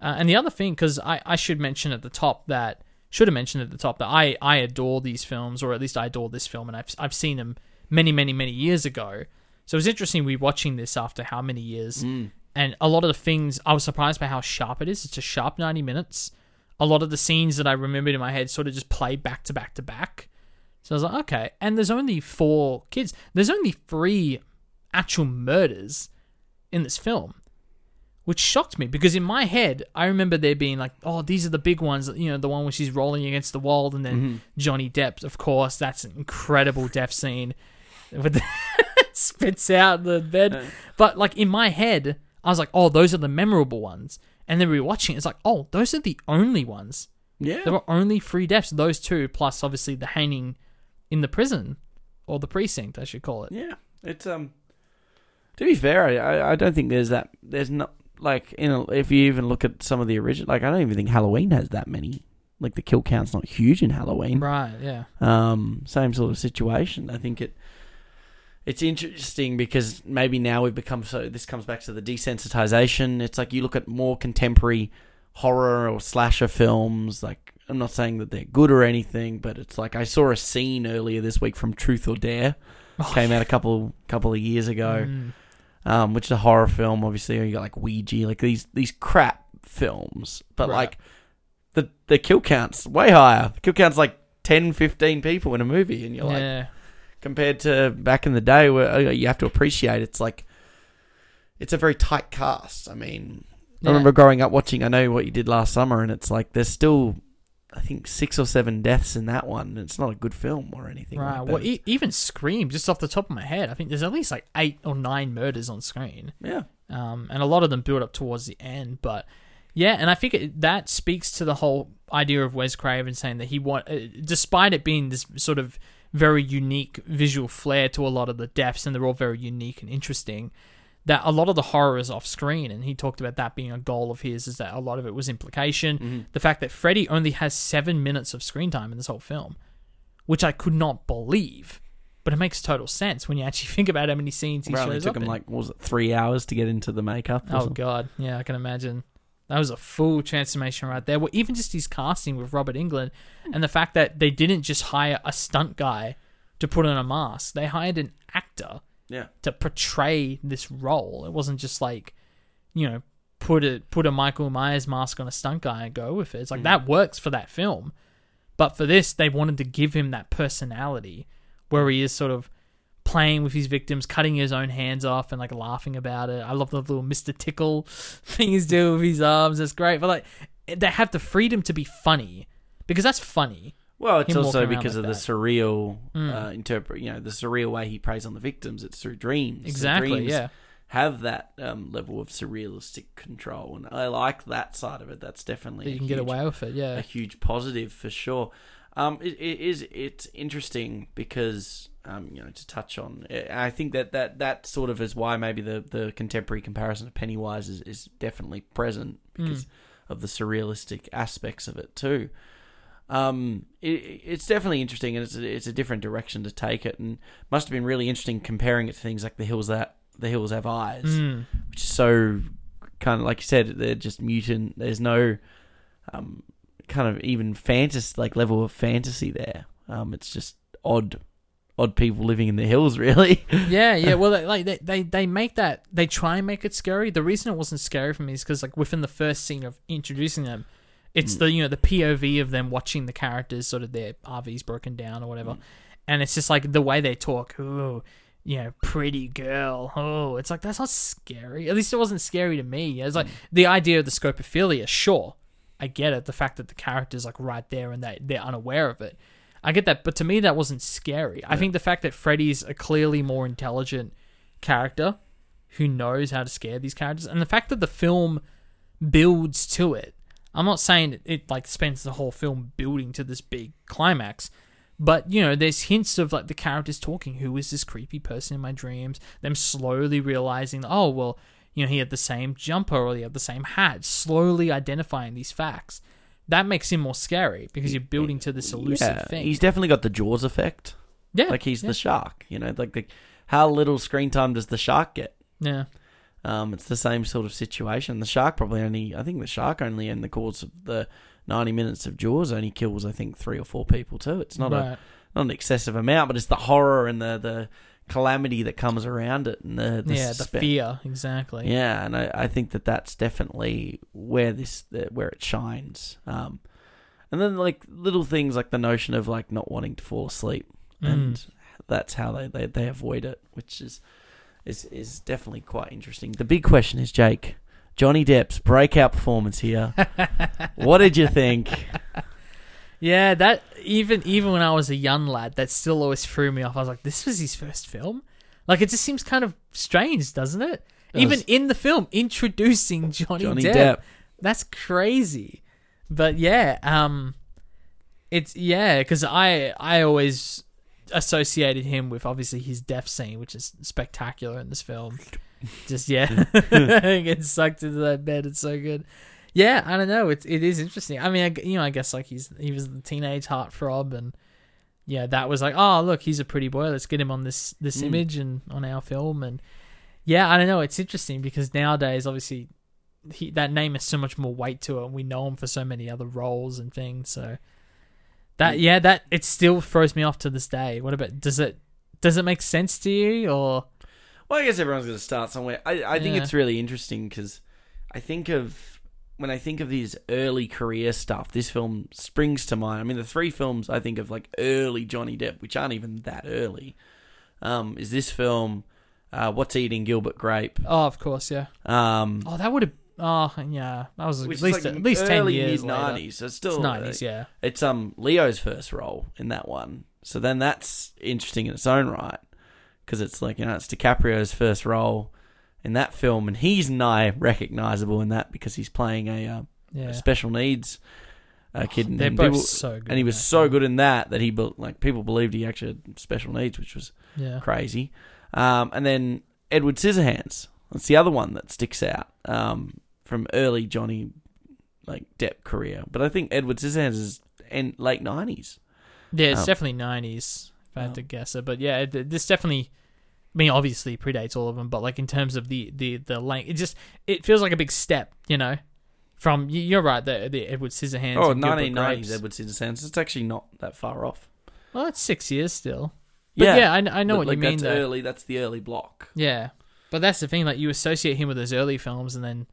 Uh, and the other thing, because I, I should mention at the top that should have mentioned at the top that I, I adore these films, or at least I adore this film, and I've I've seen them many many many years ago. So it was interesting rewatching this after how many years, Mm. And a lot of the things I was surprised by how sharp it is. It's a sharp ninety minutes. A lot of the scenes that I remembered in my head sort of just play back to back to back. So I was like, okay. And there's only four kids. There's only three actual murders in this film, which shocked me because in my head, I remember there being like, oh, these are the big ones. You know, the one where she's rolling against the wall, and then mm-hmm. Johnny Depp, of course, that's an incredible death scene with the spits out the bed. But like in my head, I was like, oh, those are the memorable ones. And then rewatching it, it's like, oh, those are the only ones. Yeah. There were only three deaths, those two, plus obviously the hanging in the prison or the precinct, I should call it. Yeah, it's um. To be fair, I- I I don't think there's that. There's not like in a, if you even look at some of the original, like I don't even think Halloween has that many. Like the kill count's not huge in Halloween. Right, yeah. Um, same sort of situation. I think it. It's interesting because maybe now we've become so. This comes back to the desensitization. It's like you look at more contemporary horror or slasher films. Like I'm not saying that they're good or anything, but it's like I saw a scene earlier this week from Truth or Dare. Came out a couple couple of years ago, um, which is a horror film. Obviously, you got like Ouija, like these these crap films, but Right. like the the kill count's way higher. The kill count's like 10, 15 people in a movie, and you're like yeah. Compared to back in the day where uh, you have to appreciate it's like it's a very tight cast. I mean, Yeah. I remember growing up watching I know what you did last summer and it's like there's still I think 6 or 7 deaths in that one. It's not a good film or anything Right. like that. well, e- even Scream, just off the top of my head, I think there's at least like eight or nine murders on screen. yeah. um, and a lot of them build up towards the end. But yeah, and I think it, that speaks to the whole idea of Wes Craven saying that he want, uh, despite it being this sort of very unique visual flair to a lot of the deaths, and they're all very unique and interesting. That a lot of the horror is off screen, and he talked about that being a goal of his. Is that a lot of it was implication? Mm-hmm. The fact that Freddy only has seven minutes of screen time in this whole film, which I could not believe. But it makes total sense when you actually think about how many scenes he it shows took up him in. like what was it 3 hours to get into the makeup Oh something? god, yeah, I can imagine. That was a full transformation right there. Well, even just his casting with Robert Englund, and the fact that they didn't just hire a stunt guy to put on a mask; they hired an actor Yeah. to portray this role. It wasn't just like, you know, put a put a Michael Myers mask on a stunt guy and go with it. It's like hmm. that works for that film, but for this, they wanted to give him that personality where he is sort of playing with his victims, cutting his own hands off and like laughing about it. I love the little Mister Tickle thing he's doing with his arms. That's great, but like they have the freedom to be funny because that's funny. Well, it's also because like of the surreal Mm. uh, interpret, you know, the surreal way he preys on the victims. It's through dreams. Exactly, dreams yeah. Have that um, level of surrealistic control, and I like that side of it. That's definitely That a you can get huge- away with it, yeah. a huge positive for sure. Um, it, it is it's interesting because um, you know to touch on. I think that, that that sort of is why maybe the, the contemporary comparison of Pennywise is, is definitely present because of the surrealistic aspects of it too. Um, it, it's definitely interesting, and it's a, it's a different direction to take it, and must have been really interesting comparing it to things like the hills that the hills have eyes, Mm. which is so kind of like you said, they're just mutant. There's no um, kind of even fantasy like level of fantasy there. Um, it's just odd, odd people living in the hills, really. yeah, yeah. Well, they, like they, they they make that they try and make it scary. The reason it wasn't scary for me is because like within the first scene of introducing them, it's mm. the you know the POV of them watching the characters, sort of their RVs broken down or whatever, mm. and it's just like the way they talk. Ooh, you know, pretty girl. Oh, it's like that's not scary. At least it wasn't scary to me. It's like mm. the idea of the scopophilia. Sure, I get it. The fact that the character's like right there and they they're unaware of it. I get that, but to me that wasn't scary. I think the fact that Freddy's a clearly more intelligent character who knows how to scare these characters, and the fact that the film builds to it. I'm not saying it, it like spends the whole film building to this big climax, but you know, there's hints of like the characters talking. Who is this creepy person in my dreams? Them slowly realizing, oh well, you know, he had the same jumper or he had the same hat. Slowly identifying these facts. That makes him more scary because you're building to this elusive yeah, thing. he's definitely got the Jaws effect. yeah, Like he's yeah, the shark. You know, like the, how little screen time does the shark get? yeah. Um, it's the same sort of situation. The shark probably only, I think the shark only in the course of the 90 minutes of Jaws only kills, I think, three or four people too. It's not a not an excessive amount, but it's the horror and the, the calamity that comes around it and the, the yeah, the fear exactly. Yeah, and I, I think that that's definitely where this where it shines. Um, and then like little things like the notion of like not wanting to fall asleep, and Mm. that's how they, they, they avoid it, which is is is definitely quite interesting. The big question is Jake. Johnny Depp's breakout performance here. what did you think? Yeah, that even even when I was a young lad, that still always threw me off. I was like, this was his first film. Like it just seems kind of strange, doesn't it? Even Does. in the film, introducing Johnny, Johnny Depp. Depp. That's crazy. But yeah, um, it's yeah, because I I always associated him with obviously his death scene, which is spectacular in this film. Just yeah, getting sucked into that bed. It's so good. Yeah, I don't know. It's it is interesting. I mean, I, you know, I guess like he's he was the teenage heartthrob, and yeah, that was like, oh look, he's a pretty boy. Let's get him on this this Mm. image and on our film. And yeah, I don't know. It's interesting because nowadays, obviously, he, that name has so much more weight to it, and we know him for so many other roles and things. So that yeah, that it still throws me off to this day. What about does it does it make sense to you or Well, I guess everyone's going to start somewhere. I, I think Yeah. it's really interesting because I think of when I think of these early career stuff, this film springs to mind. I mean, the three films I think of like early Johnny Depp, which aren't even that early, um, is this film, uh, What's Eating Gilbert Grape, oh, of course, yeah. um, Oh, that would have. Oh, yeah. That was at least like at least ten years nineties. So it's still It's nineties, uh, yeah. It's um Leo's first role in that one. So then that's interesting in its own right because it's like you know it's DiCaprio's first role in that film, and he's nigh recognizable in that because he's playing a, uh, Yeah. a special needs uh, kid. and They're and both people- so good and he was so good in that that he be- like people believed he actually had special needs, which was Yeah. crazy. Um, and then Edward Scissorhands. That's the other one that sticks out um, from early Johnny like Depp career. But I think Edward Scissorhands is in late nineties. Yeah, it's Um, definitely nineties if I had to guess it. But yeah, it, this definitely. I mean, obviously predates all of them, but like in terms of the the the length, it just it feels like a big step, you know. From you- you're right, the the Edward Scissorhands. Oh, and Gilbert 1990s Grapes. Edward Scissorhands. It's actually not that far off. Well, it's six years still. But yeah, I, I know But, what like, you mean. That's though. early. That's the early block. Yeah, but that's the thing. Like you associate him with those early films, and then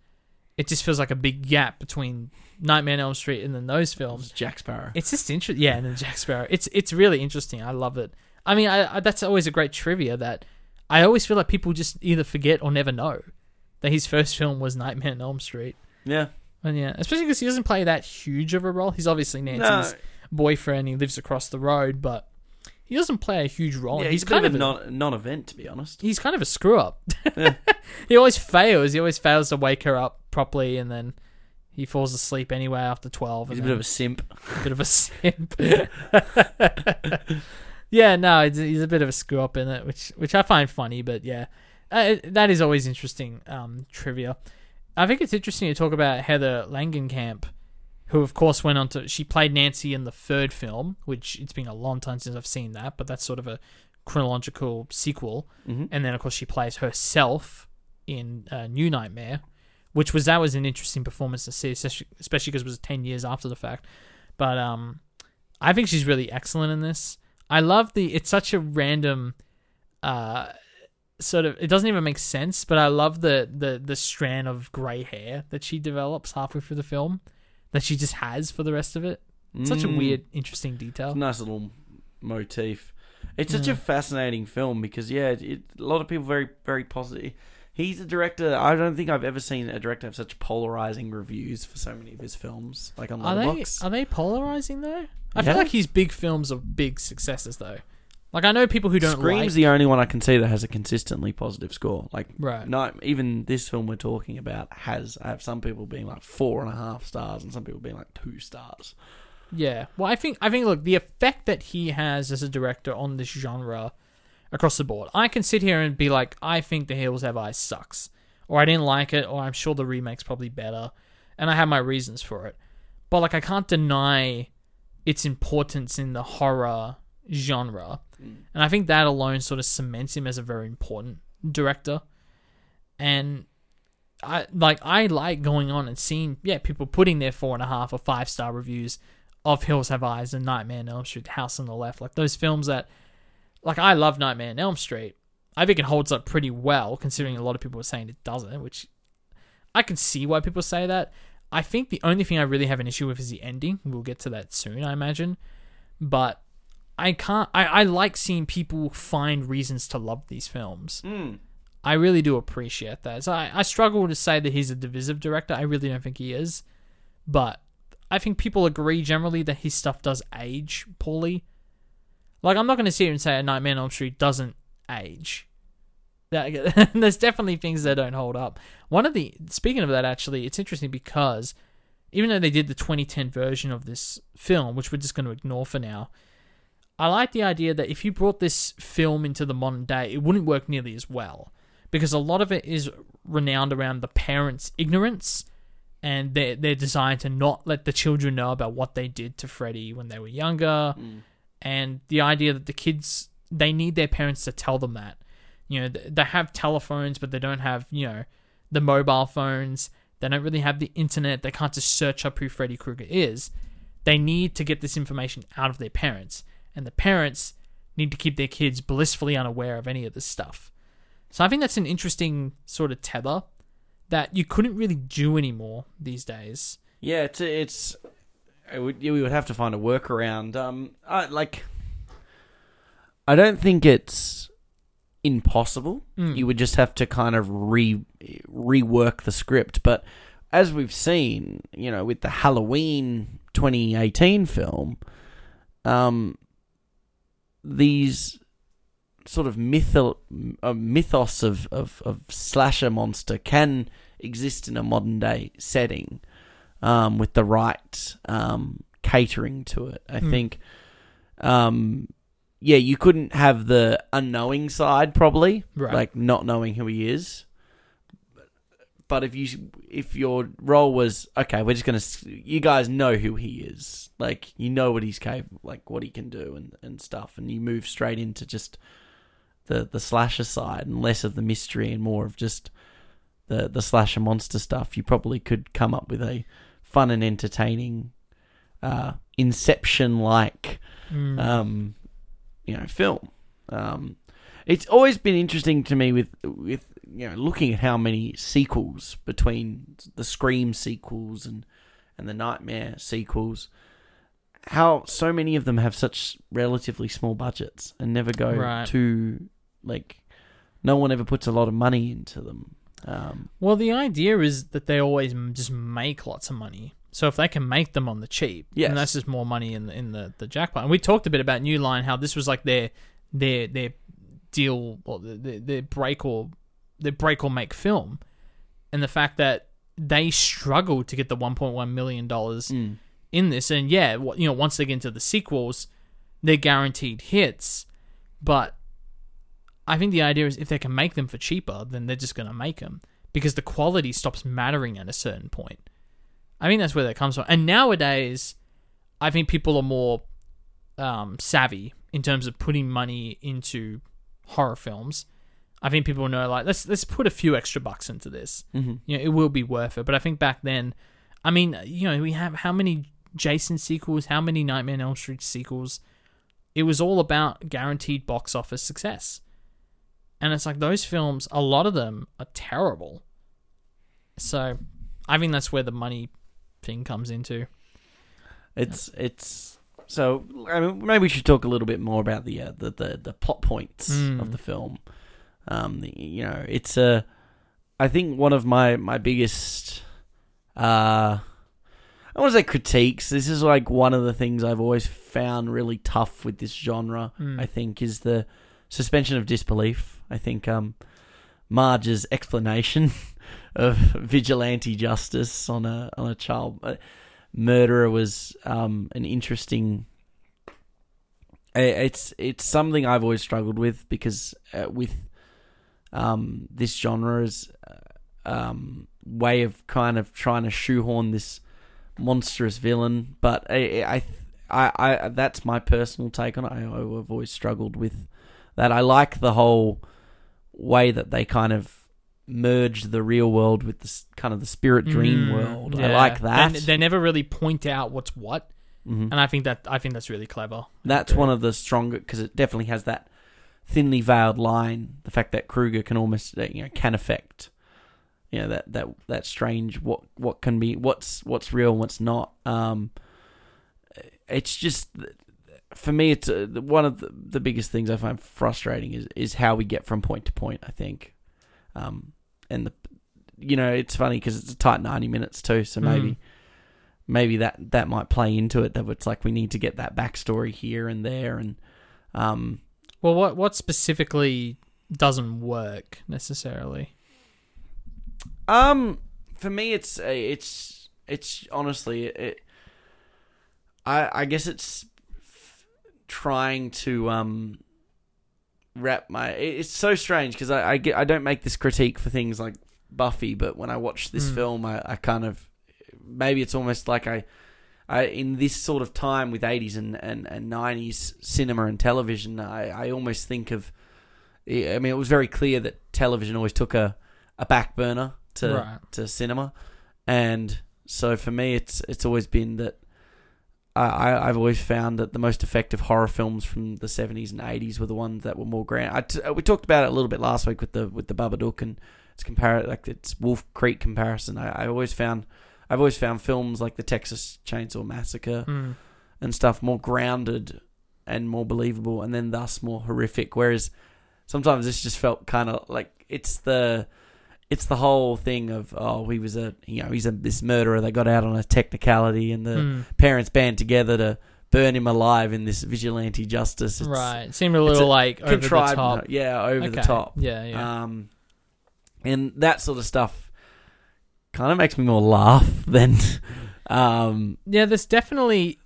it just feels like a big gap between Nightmare on Elm Street and then those films. Jack Sparrow. It's just interesting. Yeah, and then Jack Sparrow. It's it's really interesting. I love it. I mean, I, I, that's always a great trivia that I always feel like people just either forget or never know that his first film was Nightmare on Elm Street. yeah. And yeah, especially because he doesn't play that huge of a role. He's obviously Nancy's boyfriend. He lives across the road, but he doesn't play a huge role. Yeah, he's, he's, kind of a a- non non-event to be honest. he's kind of a screw up. he always fails. He always fails to wake her up properly, and then he falls asleep anyway after twelve. He's a bit of a simp. A bit of a simp. Yeah, no, he's, a bit of a screw up in it, which which I find funny. But yeah, uh, that is always interesting um, trivia. I think it's interesting to talk about Heather Langenkamp, who of course went on to she played Nancy in the third film, which it's been a long time since I've seen that, but that's sort of a chronological sequel. Mm-hmm. And then of course she plays herself in uh, New Nightmare, which was that was an interesting performance to see, especially especially because it was ten years after the fact. But um, I think she's really excellent in this. I love the. It's such a random, uh, sort of. It doesn't even make sense, but I love the the the strand of grey hair that she develops halfway through the film, that she just has for the rest of it. It's such a Mm. weird, interesting detail. Nice little motif. It's such Yeah. a fascinating film because yeah, it, it, a lot of people very very positive. He's a director. I don't think I've ever seen a director have such polarizing reviews for so many of his films, like on Are they Letterboxd. are they polarizing though? I Yeah. feel like his big films are big successes though. Like I know people who don't Scream's like. the only one I can see that has a consistently positive score. Like, Right. no, even this film we're talking about has. I have some people being like four and a half stars, and some people being like two stars. Yeah. Well, I think I think look, the effect that he has as a director on this genre across the board. I can sit here and be like, I think The Hills Have Eyes sucks, or I didn't like it, or I'm sure the remake's probably better, and I have my reasons for it. But like, I can't deny its importance in the horror genre, mm. and I think that alone sort of cements him as a very important director. And I like I like going on and seeing yeah people putting their four and a half or five star reviews of Hills Have Eyes and Nightmare on Elm Street, House on the Left, like those films that like I love Nightmare on Elm Street, I think it holds up pretty well, considering a lot of people are saying it doesn't, which I can see why people say that. I think the only thing I really have an issue with is the ending. We'll get to that soon, I imagine. But I can't. I, I like seeing people find reasons to love these films. Hmm. I really do appreciate that. So I, I struggle to say that he's a divisive director. I really don't think he is. But I think people agree generally that his stuff does age poorly. Like, I'm not going to sit here and say A Nightmare on Elm Street doesn't age. There's definitely things that don't hold up. One of the speaking of that, actually, it's interesting because even though they did the 2010 version of this film, which we're just going to ignore for now, I like the idea that if you brought this film into the modern day, it wouldn't work nearly as well because a lot of it is renowned around the parents' ignorance and their their desire to not let the children know about what they did to Freddy when they were younger, mm. And the idea that the kids they need their parents to tell them that. You know, they have telephones, but they don't have you know the mobile phones. They don't really have the internet. They can't just search up who Freddy Krueger is. They need to get this information out of their parents, and the parents need to keep their kids blissfully unaware of any of this stuff. So I think that's an interesting sort of tether that you couldn't really do anymore these days. Yeah, it's it's. It would, we would have to find a workaround. Um, I, like, I don't think it's impossible. You would just have to kind of re rework the script. But as we've seen, you know, with the Halloween 2018 film, um, these sort of mytho- uh, mythos of, of, of slasher monster can exist in a modern day setting um, with the right um, catering to it. I think, um, yeah, you couldn't have the unknowing side probably, Right. like not knowing who he is. But if you if your role was okay, we're just gonna you guys know who he is, like you know what he's capable, like what he can do and, and stuff, and you move straight into just the the slasher side and less of the mystery and more of just the the slasher monster stuff. You probably could come up with a fun and entertaining, uh, Inception like, um, you know, film. Um, it's always been interesting to me with with you know looking at how many sequels between the Scream sequels and and the Nightmare sequels. How so many of them have such relatively small budgets and never go Right. too like no one ever puts a lot of money into them. Um, Well, the idea is that they always m- just make lots of money. So if they can make them on the cheap, Yes. and that's just more money in the, in the, the jackpot. And we talked a bit about New Line, how this was like their their their deal or their, their break or their break or make film, and the fact that they struggled to get the 1.1 million dollars in this. And yeah, wh- you know, once they get into the sequels, they're guaranteed hits, but I think the idea is if they can make them for cheaper, then they're just going to make them because the quality stops mattering at a certain point. I think that's where that comes from. And nowadays, I think people are more um, savvy in terms of putting money into horror films. I think people know like let's let's put a few extra bucks into this. Mm-hmm. You know, it will be worth it. But I think back then, I mean, you know, we have how many Jason sequels, how many Nightmare on Elm Street sequels? It was all about guaranteed box office success. And it's like those films, a lot of them are terrible. So I think that's where the money thing comes into. It's it's so I mean, maybe we should talk a little bit more about the uh, the, the the plot points of the film. Um, the, you know, it's a I think one of my my biggest uh I want to say critiques. This is like one of the things I've always found really tough with this genre. I think is the suspension of disbelief. I think um Marge's explanation of vigilante justice on a on a child uh, murderer was um, an interesting. It's it's something I've always struggled with because uh, with um, this genre's uh, um, way of kind of trying to shoehorn this monstrous villain, but I I, I, I that's my personal take on it. I, I've always struggled with that. I like the whole way that they kind of merge the real world with this kind of the spirit dream world. I Mm, like that. They, they never really point out what's what, Mm-hmm. and I think that I think that's really clever. That's one of the stronger because it definitely has that thinly veiled line. The fact that Krueger can almost uh, you know can affect you know that that that strange what what can be what's what's real and what's not. Um, it's just for me, it's uh, one of the, the biggest things I find frustrating is is how we get from point to point. I think, um, and the you know it's funny because it's a tight ninety minutes too, so maybe Mm. maybe that that might play into it. That it's like we need to get that backstory here and there, and um, Well, what what specifically doesn't work necessarily? Um, for me, it's uh, it's it's honestly it. I I guess it's trying to um wrap my. It's so strange because I I, get, I don't make this critique for things like Buffy, but when I watch this Mm. film, I, I kind of maybe it's almost like I. I, in this sort of time with 80s and, and, and 90s cinema and television, I, I almost think of. I mean, it was very clear that television always took a, a back burner to Right. to cinema, and so for me, it's it's always been that I, I've always found that the most effective horror films from the seventies and eighties were the ones that were more grand. I t- we talked about it a little bit last week with the with the Babadook and it's compare like it's Wolf Creek comparison. I, I always found I've always found films like the Texas Chainsaw Massacre Mm. and stuff more grounded and more believable, and then thus more horrific. Whereas sometimes this just felt kind of like it's the it's the whole thing of oh he was a you know he's a this murderer they got out on a technicality, and the Mm. parents band together to burn him alive in this vigilante justice. It's right. It seemed a little a like over the contrived, top. yeah, over the top. Yeah, yeah. Um, and that sort of stuff kind of makes me more laugh than um yeah, there's definitely.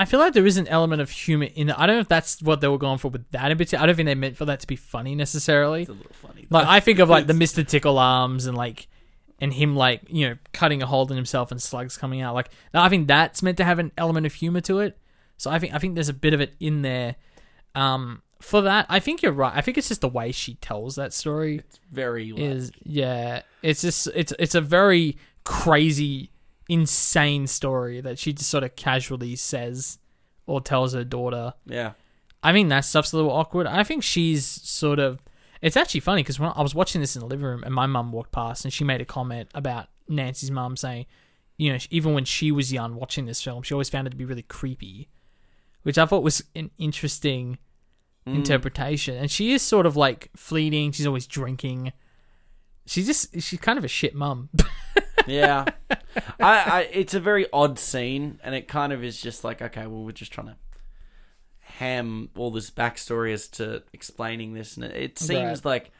I feel like there is an element of humor in it. I don't know if that's what they were going for with that in particular. I don't think they meant for that to be funny necessarily. it's a little funny. Like I think of like the Mister Tickle arms and like and him like you know cutting a hole in himself and slugs coming out. Like I think that's meant to have an element of humor to it. So I think I think there's a bit of it in there. Um, for that, I think you're right. I think it's just the way she tells that story It's very like, is yeah. It's just it's it's a very crazy, insane story that she just sort of casually says or tells her daughter. yeah. I mean, that stuff's a little awkward. I think she's sort of. It's actually funny because when I was watching this in the living room and my mum walked past and she made a comment about Nancy's mum saying, you know, even when she was young watching this film, she always found it to be really creepy, which I thought was an interesting Mm. interpretation. And she is sort of like fleeting. She's always drinking. She just she's kind of a shit mum. Yeah. I, I it's a very odd scene and it kind of is just like, okay, well we're just trying to ham all this backstory as to explaining this and it, it seems Right. like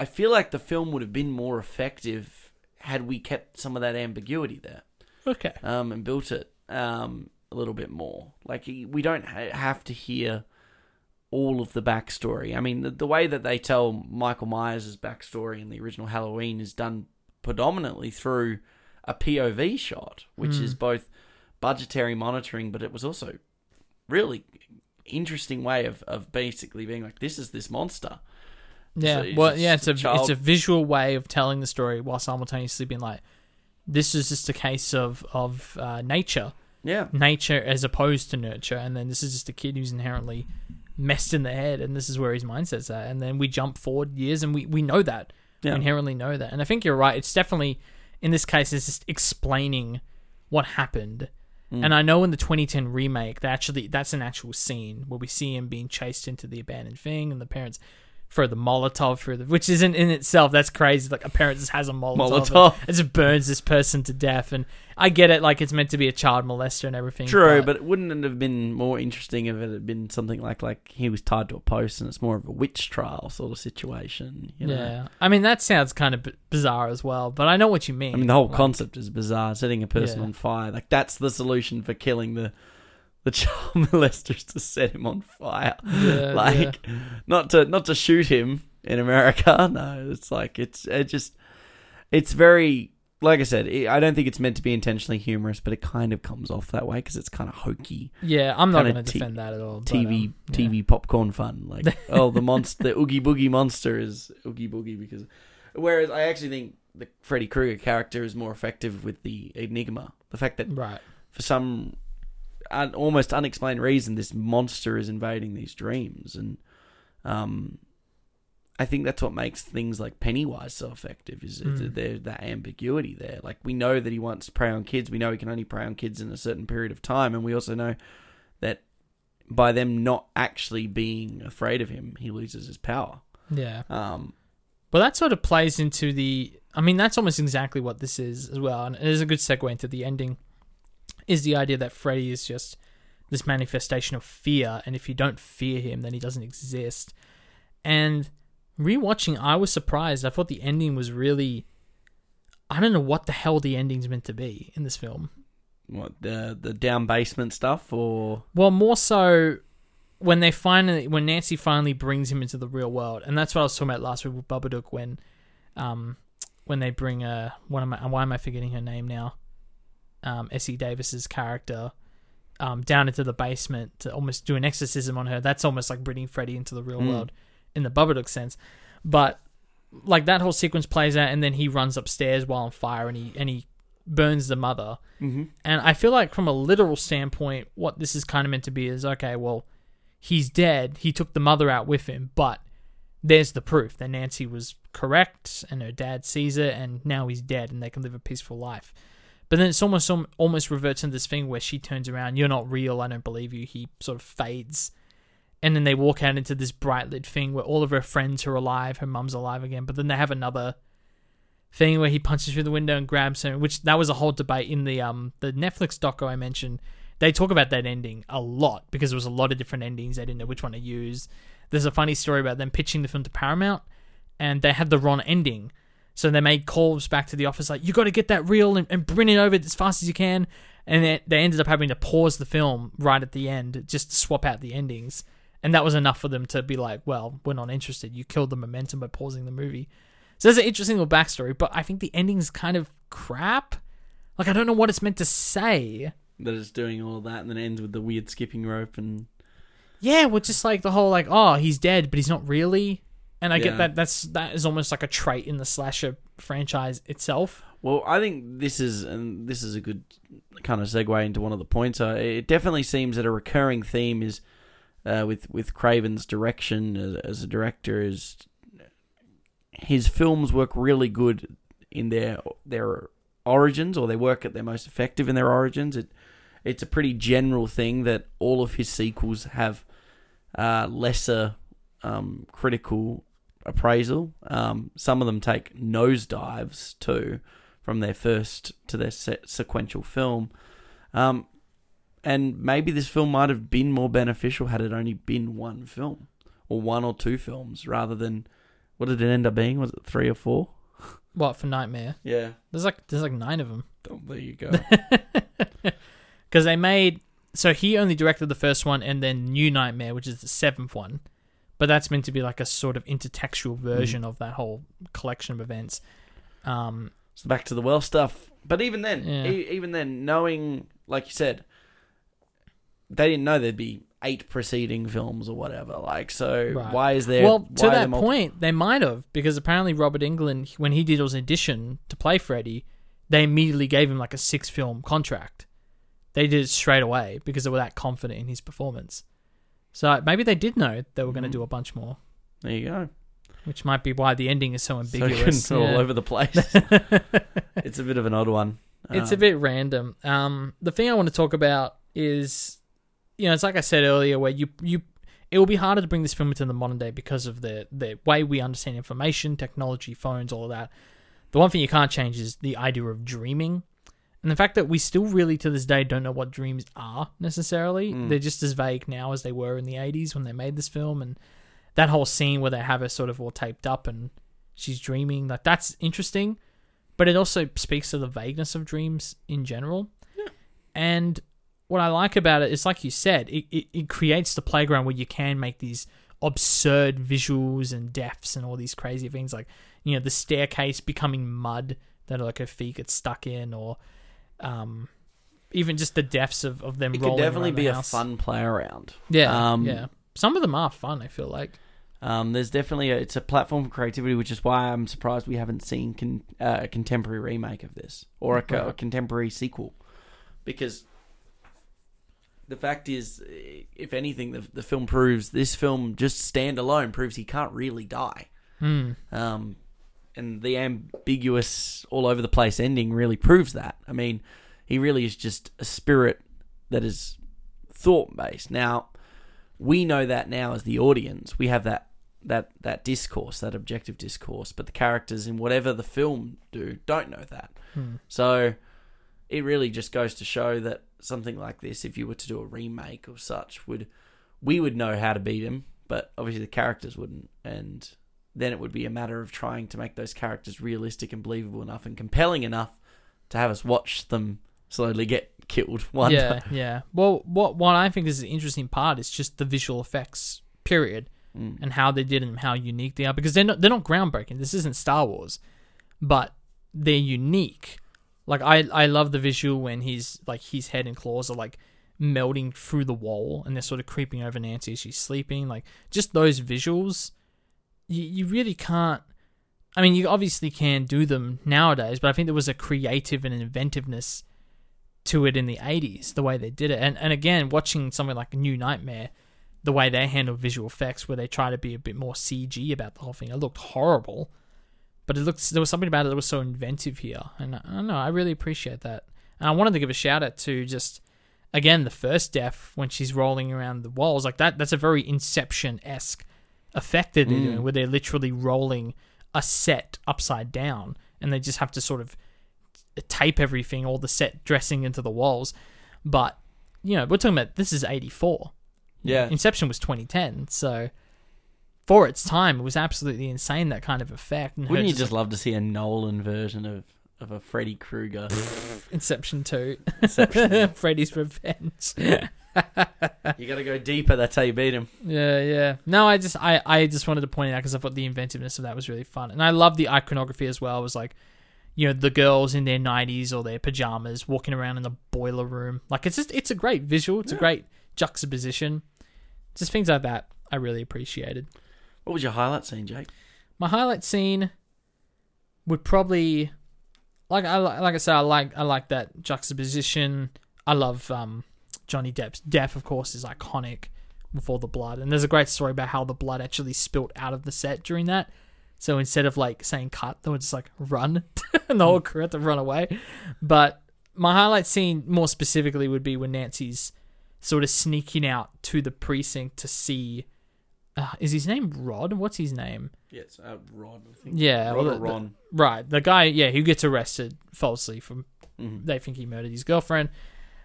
I feel like the film would have been more effective had we kept some of that ambiguity there. okay. um, and built it um, a little bit more. Like we don't ha- have to hear all of the backstory. I mean, the, the way that they tell Michael Myers' backstory in the original Halloween is done predominantly through a POV shot, which is both budgetary monitoring, but it was also really interesting way of, of basically being like, this is this monster. Yeah, So it's well, yeah, it's a a child- it's a visual way of telling the story while simultaneously being like, this is just a case of of uh, nature, Yeah. nature as opposed to nurture, and then this is just a kid who's inherently messed in the head, and this is where his mindset's at, and then we jump forward years, and we we know that, Yeah. we inherently know that, and I think you're right. It's definitely in this case, it's just explaining what happened. Mm. And I know in the 2010 remake, they actually that's an actual scene where we see him being chased into the abandoned thing, and the parents throw the Molotov through the, which isn't in itself that's crazy. Like a parent just has a Molotov, Molotov. it just burns this person to death. And I get it, like it's meant to be a child molester and everything. True, but, wouldn't it have been more interesting if it had been something like like he was tied to a post and it's more of a witch trial sort of situation? You know? yeah, I mean that sounds kind of b- bizarre as well. But I know what you mean. I mean, the whole Like, concept is bizarre. Setting a person Yeah. on fire, like that's the solution for killing the the child molesters to set him on fire. Yeah, like not to not to shoot him in America. No, it's like it's it just it's very like I said. It, I don't think it's meant to be intentionally humorous, but it kind of comes off that way because it's kind of hokey. Yeah, I'm not going to t- defend that at all. but, TV um, yeah. TV popcorn fun. Like oh, the monster, the Oogie Boogie monster is Oogie Boogie because. Whereas I actually think the Freddy Krueger character is more effective with the enigma. The fact that Right. for some un- almost unexplained reason, this monster is invading these dreams, and um, I think that's what makes things like Pennywise so effective. Is Mm. there that ambiguity there? Like we know that he wants to prey on kids. We know he can only prey on kids in a certain period of time, and we also know that by them not actually being afraid of him, he loses his power. Yeah. Um, But that sort of plays into the. I mean, that's almost exactly what this is as well, and it is a good segue into the ending. Is the idea that Freddy is just this manifestation of fear, and if you don't fear him, then he doesn't exist. And rewatching, I was surprised. I thought the ending was really. I don't know what the hell the ending's meant to be in this film. what the the down basement stuff, or Well, more so when they finally, when Nancy finally brings him into the real world, and that's what I was talking about last week with Babadook when, um, when they bring uh, what am I? Why am I forgetting her name now? Um, Essie Davis's character, um, down into the basement to almost do an exorcism on her. That's almost like bringing Freddy into the real Mm. world in the Babadook sense, but like that whole sequence plays out, and then he runs upstairs while on fire, and he and he burns the mother. mm-hmm. And I feel like from a literal standpoint, what this is kind of meant to be is okay, well, he's dead. He took the mother out with him, but there's the proof that Nancy was correct and her dad sees it and now he's dead and they can live a peaceful life. But then it's almost almost reverts into this thing where she turns around, you're not real, I don't believe you. He sort of fades. And then they walk out into this bright lit thing where all of her friends are alive, her mum's alive again, but then they have another thing where he punches through the window and grabs her, which that was a whole debate in the um the Netflix doco I mentioned. They talk about that ending a lot because there was a lot of different endings. They didn't know which one to use. There's a funny story about them pitching the film to Paramount, and they had the wrong ending. So they made calls back to the office like, "You got to get that reel and, and bring it over as fast as you can." And they, they ended up having to pause the film right at the end just to swap out the endings, and that was enough for them to be like, "Well, we're not interested. You killed the momentum by pausing the movie." So there's an interesting little backstory, but I think the ending's kind of crap. Like I don't know what it's meant to say. That it's doing all that, and then ends with the weird skipping rope and Yeah, well, just like the whole like, oh, he's dead, but he's not really. And I Yeah. get that. That's that is almost like a trait in the slasher franchise itself. Well, I think this is, and this is a good kind of segue into one of the points. Uh, it definitely seems that a recurring theme is uh, with with Craven's direction as, as a director is his films work really good in their their origins, or they work at their most effective in their origins. It it's a pretty general thing that all of his sequels have uh, lesser um, critical appraisal. Um, some of them take nosedives too, from their first to their se- sequential film. Um, and maybe this film might have been more beneficial had it only been one film or one or two films rather than what did it end up being? Was it three or four? What for Nightmare? Yeah. There's like there's like nine of them Oh, there you go. because they made. So he only directed the first one, and then New Nightmare, which is the seventh one. But that's meant to be like a sort of intertextual version of that whole collection of events. Um, So back to the well stuff. But even then, Yeah. e- even then, knowing, like you said, they didn't know there'd be eight preceding films or whatever. Like, so Right. why is there? well, why to that multi- point, they might have because apparently Robert Englund, when he did his audition to play Freddy, they immediately gave him like a six film contract. They did it straight away because they were that confident in his performance. So maybe they did know they were going to Mm. do a bunch more, There you go. which might be why the ending is so So ambiguous. good, all Yeah. over the place. it's a bit of an odd one. It's a Um, bit random. Um, the thing I want to talk about is, you know, it's like I said earlier, where you you it will be harder to bring this film into the modern day because of the the way we understand information, technology, phones, all of that. The one thing you can't change is the idea of dreaming, and the fact that we still really to this day don't know what dreams are necessarily. Mm. They're just as vague now as they were in the '80s when they made this film, and that whole scene where they have her sort of all taped up and she's dreaming, like that's interesting but it also speaks to the vagueness of dreams in general. Yeah. And what I like about it is, like you said, it, it, it creates the playground where you can make these absurd visuals and deaths and all these crazy things, like you know the staircase becoming mud that like her feet get stuck in, or um, even just the deaths of, of them. It could rolling definitely around the be a house. fun play around. Yeah, Um, yeah. Some of them are fun. I feel like. Um, there's definitely a, it's a platform for creativity, which is why I'm surprised we haven't seen con, uh, a contemporary remake of this or a, co- a Right. contemporary sequel, because the fact is, if anything, the the film proves this film just standalone proves he can't really die. Hmm. Um, and the ambiguous, all over the place ending really proves that. I mean, he really is just a spirit that is thought based. Now, we know that now as the audience, we have that that that discourse, that objective discourse, but the characters in whatever the film do don't know that. Hmm. So it really just goes to show that something like this, if you were to do a remake or such, would we would know how to beat him, but obviously the characters wouldn't, and then it would be a matter of trying to make those characters realistic and believable enough and compelling enough to have us watch them slowly get killed one yeah, day. yeah. Well, what what I think is the interesting part is just the visual effects, period, Mm. and how they did them, how unique they are. Because they're not they're not groundbreaking. This isn't Star Wars, but they're unique. Like I I love the visual when he's like his head and claws are like melding through the wall and they're sort of creeping over Nancy as she's sleeping. Like just those visuals, you you really can't. I mean, you obviously can do them nowadays, but I think there was a creative and inventiveness to it in the 80s, the way they did it. And and again, watching something like New Nightmare, the way they handle visual effects, where they try to be a bit more CG about the whole thing, it looked horrible. But it looks there was something about it that was so inventive here, and I, I don't know. I really appreciate that. And I wanted to give a shout out to just again the first death when she's rolling around the walls like that. That's a very Inception esque effect that they're doing, mm. where they're literally rolling a set upside down, and they just have to sort of tape everything, all the set dressing into the walls. But you know, we're talking about this is eighty four. Yeah. Inception was twenty ten, so for its time, it was absolutely insane that kind of effect. And Wouldn't you just love to see a Nolan version of, of a Freddy Krueger? Inception two, Inception. Freddy's Revenge. you got to go deeper. That's how you beat him. Yeah, yeah. No, I just I, I just wanted to point it out because I thought the inventiveness of that was really fun, and I love the iconography as well. It was like, you know, the girls in their nineties or their pajamas walking around in the boiler room. Like it's just it's a great visual. It's a great juxtaposition. Just things like that I really appreciated. What was your highlight scene, Jake? My highlight scene would probably like I like I said I like I like that juxtaposition. I love um, Johnny Depp's death, of course, is iconic with all the blood, and there's a great story about how the blood actually spilt out of the set during that. So instead of like saying cut, they would just like run, and the whole crew had to run away. But my highlight scene, more specifically, would be when Nancy's sort of sneaking out to the precinct to see. Uh, is his name Rod? What's his name? Yes, uh, Rod. I think. Yeah, Rod the- the- Ron. Right, the guy, yeah, who gets arrested falsely from they think he murdered his girlfriend.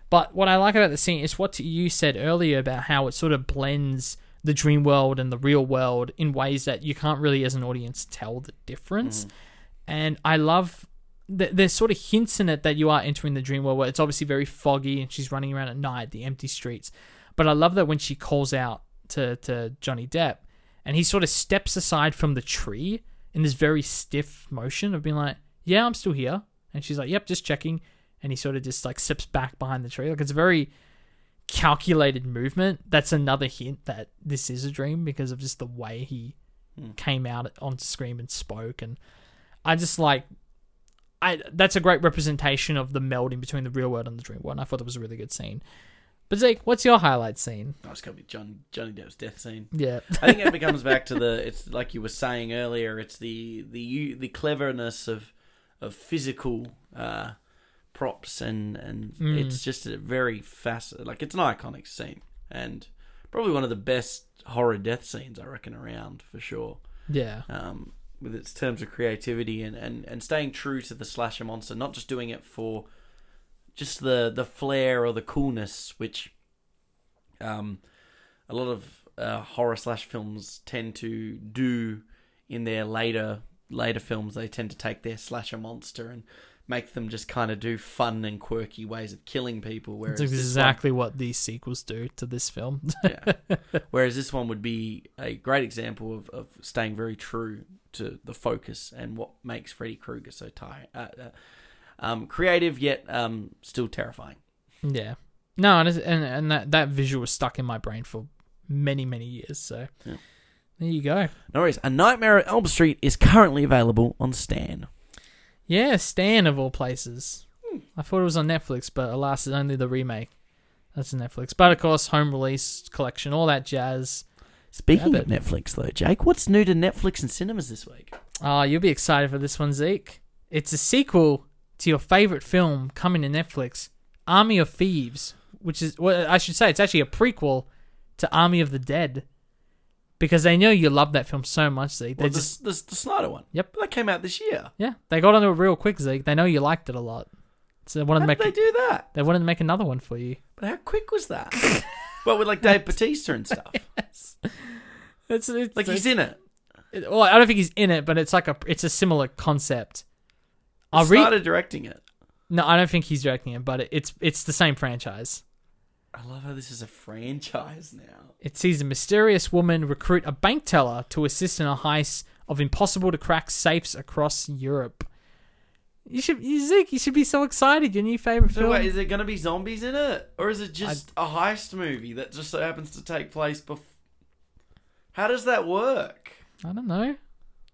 But what I like about the scene is what you said earlier about how it sort of blends the dream world and the real world in ways that you can't really, as an audience, tell the difference. Mm. And I love th- there's sort of hints in it that you are entering the dream world where it's obviously very foggy and she's running around at night, the empty streets. But I love that when she calls out to, to Johnny Depp and he sort of steps aside from the tree in this very stiff motion of being like, Yeah, I'm still here. And she's like, Yep, just checking. And he sort of just like steps back behind the tree. Like it's a very calculated movement. That's another hint that this is a dream because of just the way he came out on screen and spoke. And I just like I that's a great representation of the melding between the real world and the dream world. And I thought it was a really good scene. But Zeke, what's your highlight scene? Oh, it's got to be John, Johnny Depp's death scene. Yeah. I think it becomes back to the. It's like you were saying earlier. It's the the the cleverness of of physical uh, props and and it's just a very fast. Like it's an iconic scene and probably one of the best horror death scenes I reckon around for sure. yeah. um, with its terms of creativity and, and, and staying true to the slasher monster, not just doing it for just the the flair or the coolness, which um, a lot of uh, horror slash films tend to do in their later later films. They tend to take their slasher monster and make them just kind of do fun and quirky ways of killing people. Whereas That's this one- exactly what these sequels do to this film. yeah. Whereas this one would be a great example of, of staying very true to the focus and what makes Freddy Krueger so ti- uh, uh, um, creative yet um, still terrifying. yeah. No, and, and and that that visual was stuck in my brain for many many years. So Yeah. there you go. No worries. A Nightmare at Elm Street is currently available on Stan. Yeah, Stan of all places. I thought it was on Netflix, but alas, it's only the remake That's Netflix. But of course, home release collection, all that jazz. Speaking of Netflix, though, Jake, what's new to Netflix and cinemas this week? Oh, you'll be excited for this one, Zeke. It's a sequel to your favorite film coming to Netflix, Army of Thieves, which is, well, I should say, it's actually a prequel to Army of the Dead. Because they know you love that film so much, Zeke. They Well, just, the, the, the Snyder one. Yep. That came out this year. yeah, they got onto it real quick, Zeke. They know you liked it a lot. So they wanted How to did make they do that? they wanted to make another one for you. But how quick was that? well, with like Dave Batista and stuff. It's, it's Like he's in it. it- well, I don't think he's in it, but it's like a it's a similar concept. I'll read. Snyder directing it. No, I don't think he's directing it, but it, it's it's the same franchise. I love how this is a franchise now. It sees a mysterious woman recruit a bank teller to assist in a heist of impossible to crack safes across Europe. You should, you, Zeke, you should be so excited. Your new favorite So film. wait, is there going to be zombies in it, or is it just a heist movie that just so happens to take place before? How does that work? I don't know.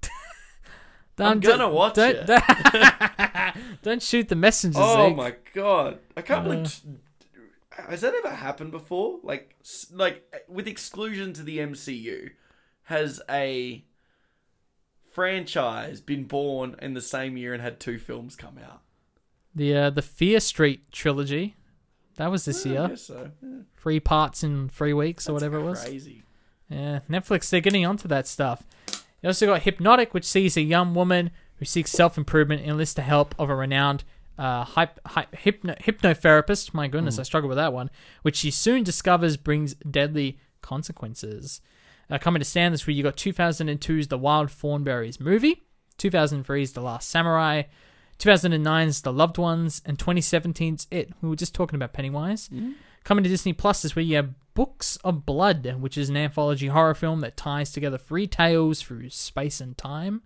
I'm Don't- gonna watch don't, it. Don't, don't shoot the messenger, Oh Zeke. my god! I can't Uh. believe. Has that ever happened before? Like, like with exclusion to the MCU, has a franchise been born in the same year and had two films come out? The uh, the Fear Street trilogy. That was this I year. guess so. Yeah. Three parts in three weeks or whatever it was. Crazy. Yeah, Netflix, they're getting onto that stuff. You also got Hypnotic, which sees a young woman who seeks self improvement and enlists the help of a renowned uh, hyp- hyp- hypno- hypnotherapist. My goodness, I struggle with that one. Which she soon discovers brings deadly consequences. Uh, coming to Stan this week, you got 2002's The Wild Thornberrys movie, 2003's The Last Samurai, 2009's The Loved Ones, and 2017's It. We were just talking about Pennywise. Coming to Disney Plus this week, you have Books of Blood, which is an anthology horror film that ties together three tales through space and time.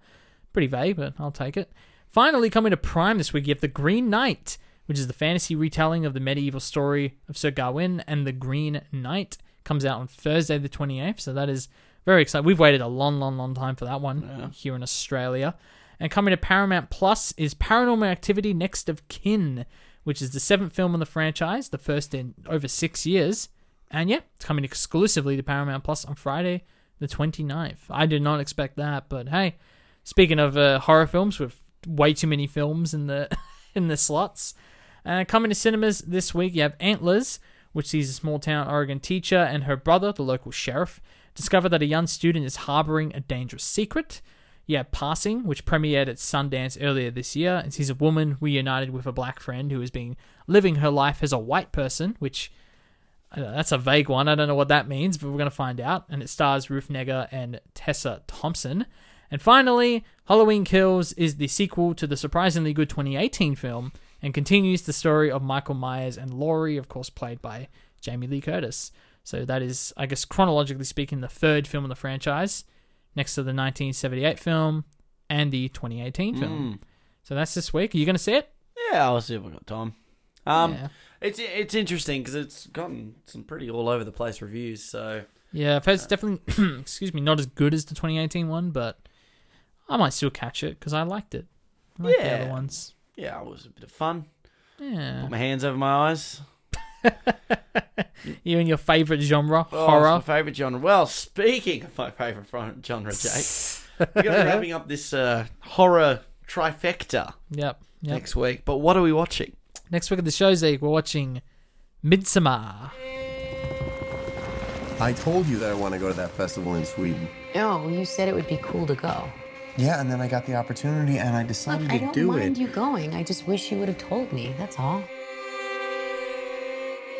Pretty vague, but I'll take it. Finally, coming to Prime this week, you have The Green Knight, which is the fantasy retelling of the medieval story of Sir Gawain and the Green Knight. Comes out on Thursday, the 28th, so that is very exciting. We've waited a long, long, long time for that one here in Australia. And coming to Paramount Plus is Paranormal Activity Next of Kin, which is the seventh film in the franchise, the first in over six years. And yeah, it's coming exclusively to Paramount Plus on Friday, the 29th. I did not expect that, but hey, speaking of uh, horror films with way too many films in the in the slots, uh, coming to cinemas this week, you have Antlers, which sees a small town Oregon teacher and her brother, the local sheriff, discover that a young student is harboring a dangerous secret. You have Passing, which premiered at Sundance earlier this year, and sees a woman reunited with a black friend who has been living her life as a white person, which uh, that's a vague one. I don't know what that means, but we're going to find out. And it stars Ruth Negga and Tessa Thompson. And finally, Halloween Kills is the sequel to the surprisingly good 2018 film and continues the story of Michael Myers and Laurie, of course, played by Jamie Lee Curtis. So that is, I guess, chronologically speaking, the third film in the franchise, next to the 1978 film and the 2018 film. So that's this week. Are you going to see it? Yeah, I'll see if I've got time. Um, Yeah. it's it's interesting because it's gotten some pretty all over the place reviews. So Yeah, I've heard it's definitely, excuse me, not as good as the 2018 one, but I might still catch it because I liked it. I like the other ones. yeah, it was a bit of fun. Yeah. Put my hands over my eyes. You and your favorite genre, Oh, horror. my favorite genre. Well, speaking of my favorite genre, Jake, we're going to be wrapping up this uh, horror trifecta Yep. Yep. next week. But what are we watching? Next week at the show, Zeke, we're watching Midsommar. I told you that I want to go to that festival in Sweden. No, you said it would be cool to go. Yeah, and then I got the opportunity and I decided Look, I to don't do mind it. you going. I just wish you would have told me. That's all.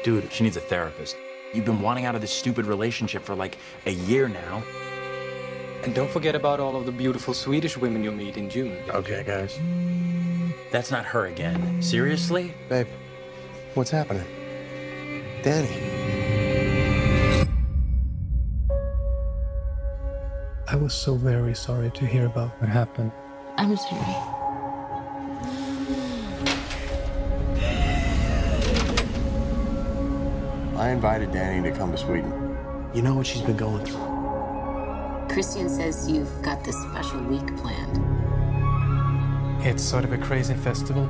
Dude, she needs a therapist. You've been wanting out of this stupid relationship for like a year now. And don't forget about all of the beautiful Swedish women you'll meet in June. Okay, guys. That's not her again. Seriously? Babe, what's happening? Danny. I'm so very sorry to hear about what happened. I'm sorry. I invited Danny to come to Sweden. You know what she's been going through. Christian says you've got this special week planned. It's sort of a crazy festival,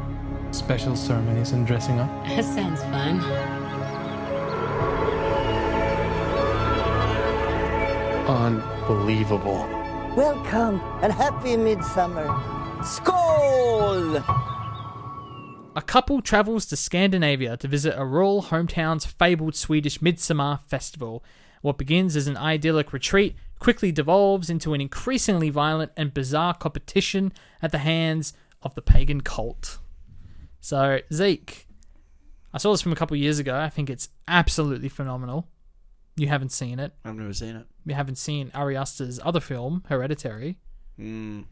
special ceremonies and dressing up. That sounds fun. On unbelievable. Welcome and happy midsummer. Skål! A couple travels to Scandinavia to visit a rural hometown's fabled Swedish Midsummer Festival. What begins as an idyllic retreat quickly devolves into an increasingly violent and bizarre competition at the hands of the pagan cult. So, Zeke, I saw this from a couple years ago. I think it's absolutely phenomenal. You haven't seen it. I've never seen it. You haven't seen Ari Aster's other film, Hereditary. Mm.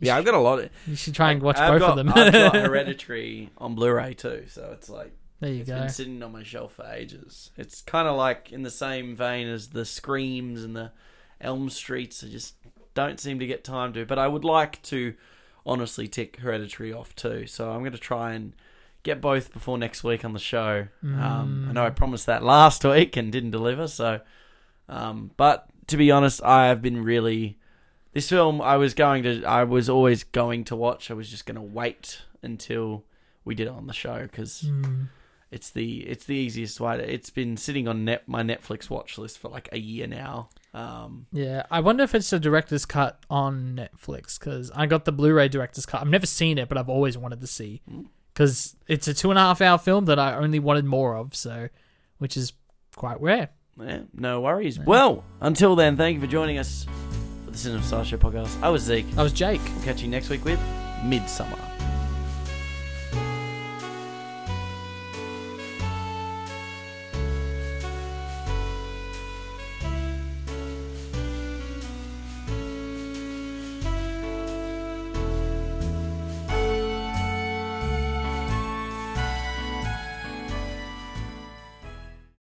Yeah, I've got a lot of. You should try and watch I've both got, of them. I've got Hereditary on Blu-ray too, so it's like There you it's go. been sitting on my shelf for ages. It's kind of like in the same vein as the Screams and the Elm Streets. I just don't seem to get time to. But I would like to honestly tick Hereditary off too. So I'm going to try and get both before next week on the show. Um, I know I Mm. promised that last week and didn't deliver. So, um, but to be honest, I have been really this film. I was going to. I was always going to watch. I was just going to wait until we did it on the show because Mm. it's the it's the easiest way. It's been sitting on net my Netflix watch list for like a year now. Um, Yeah, I wonder if it's a director's cut on Netflix because I got the Blu-ray director's cut. I've never seen it, but I've always wanted to see because it's a two and a half hour film that I only wanted more of. So, which is quite rare. yeah, no worries. Well, until then, thank you for joining us for the Cinema Sideshow podcast. I was Zeke. I was Jake. We'll catch you next week with Midsommar.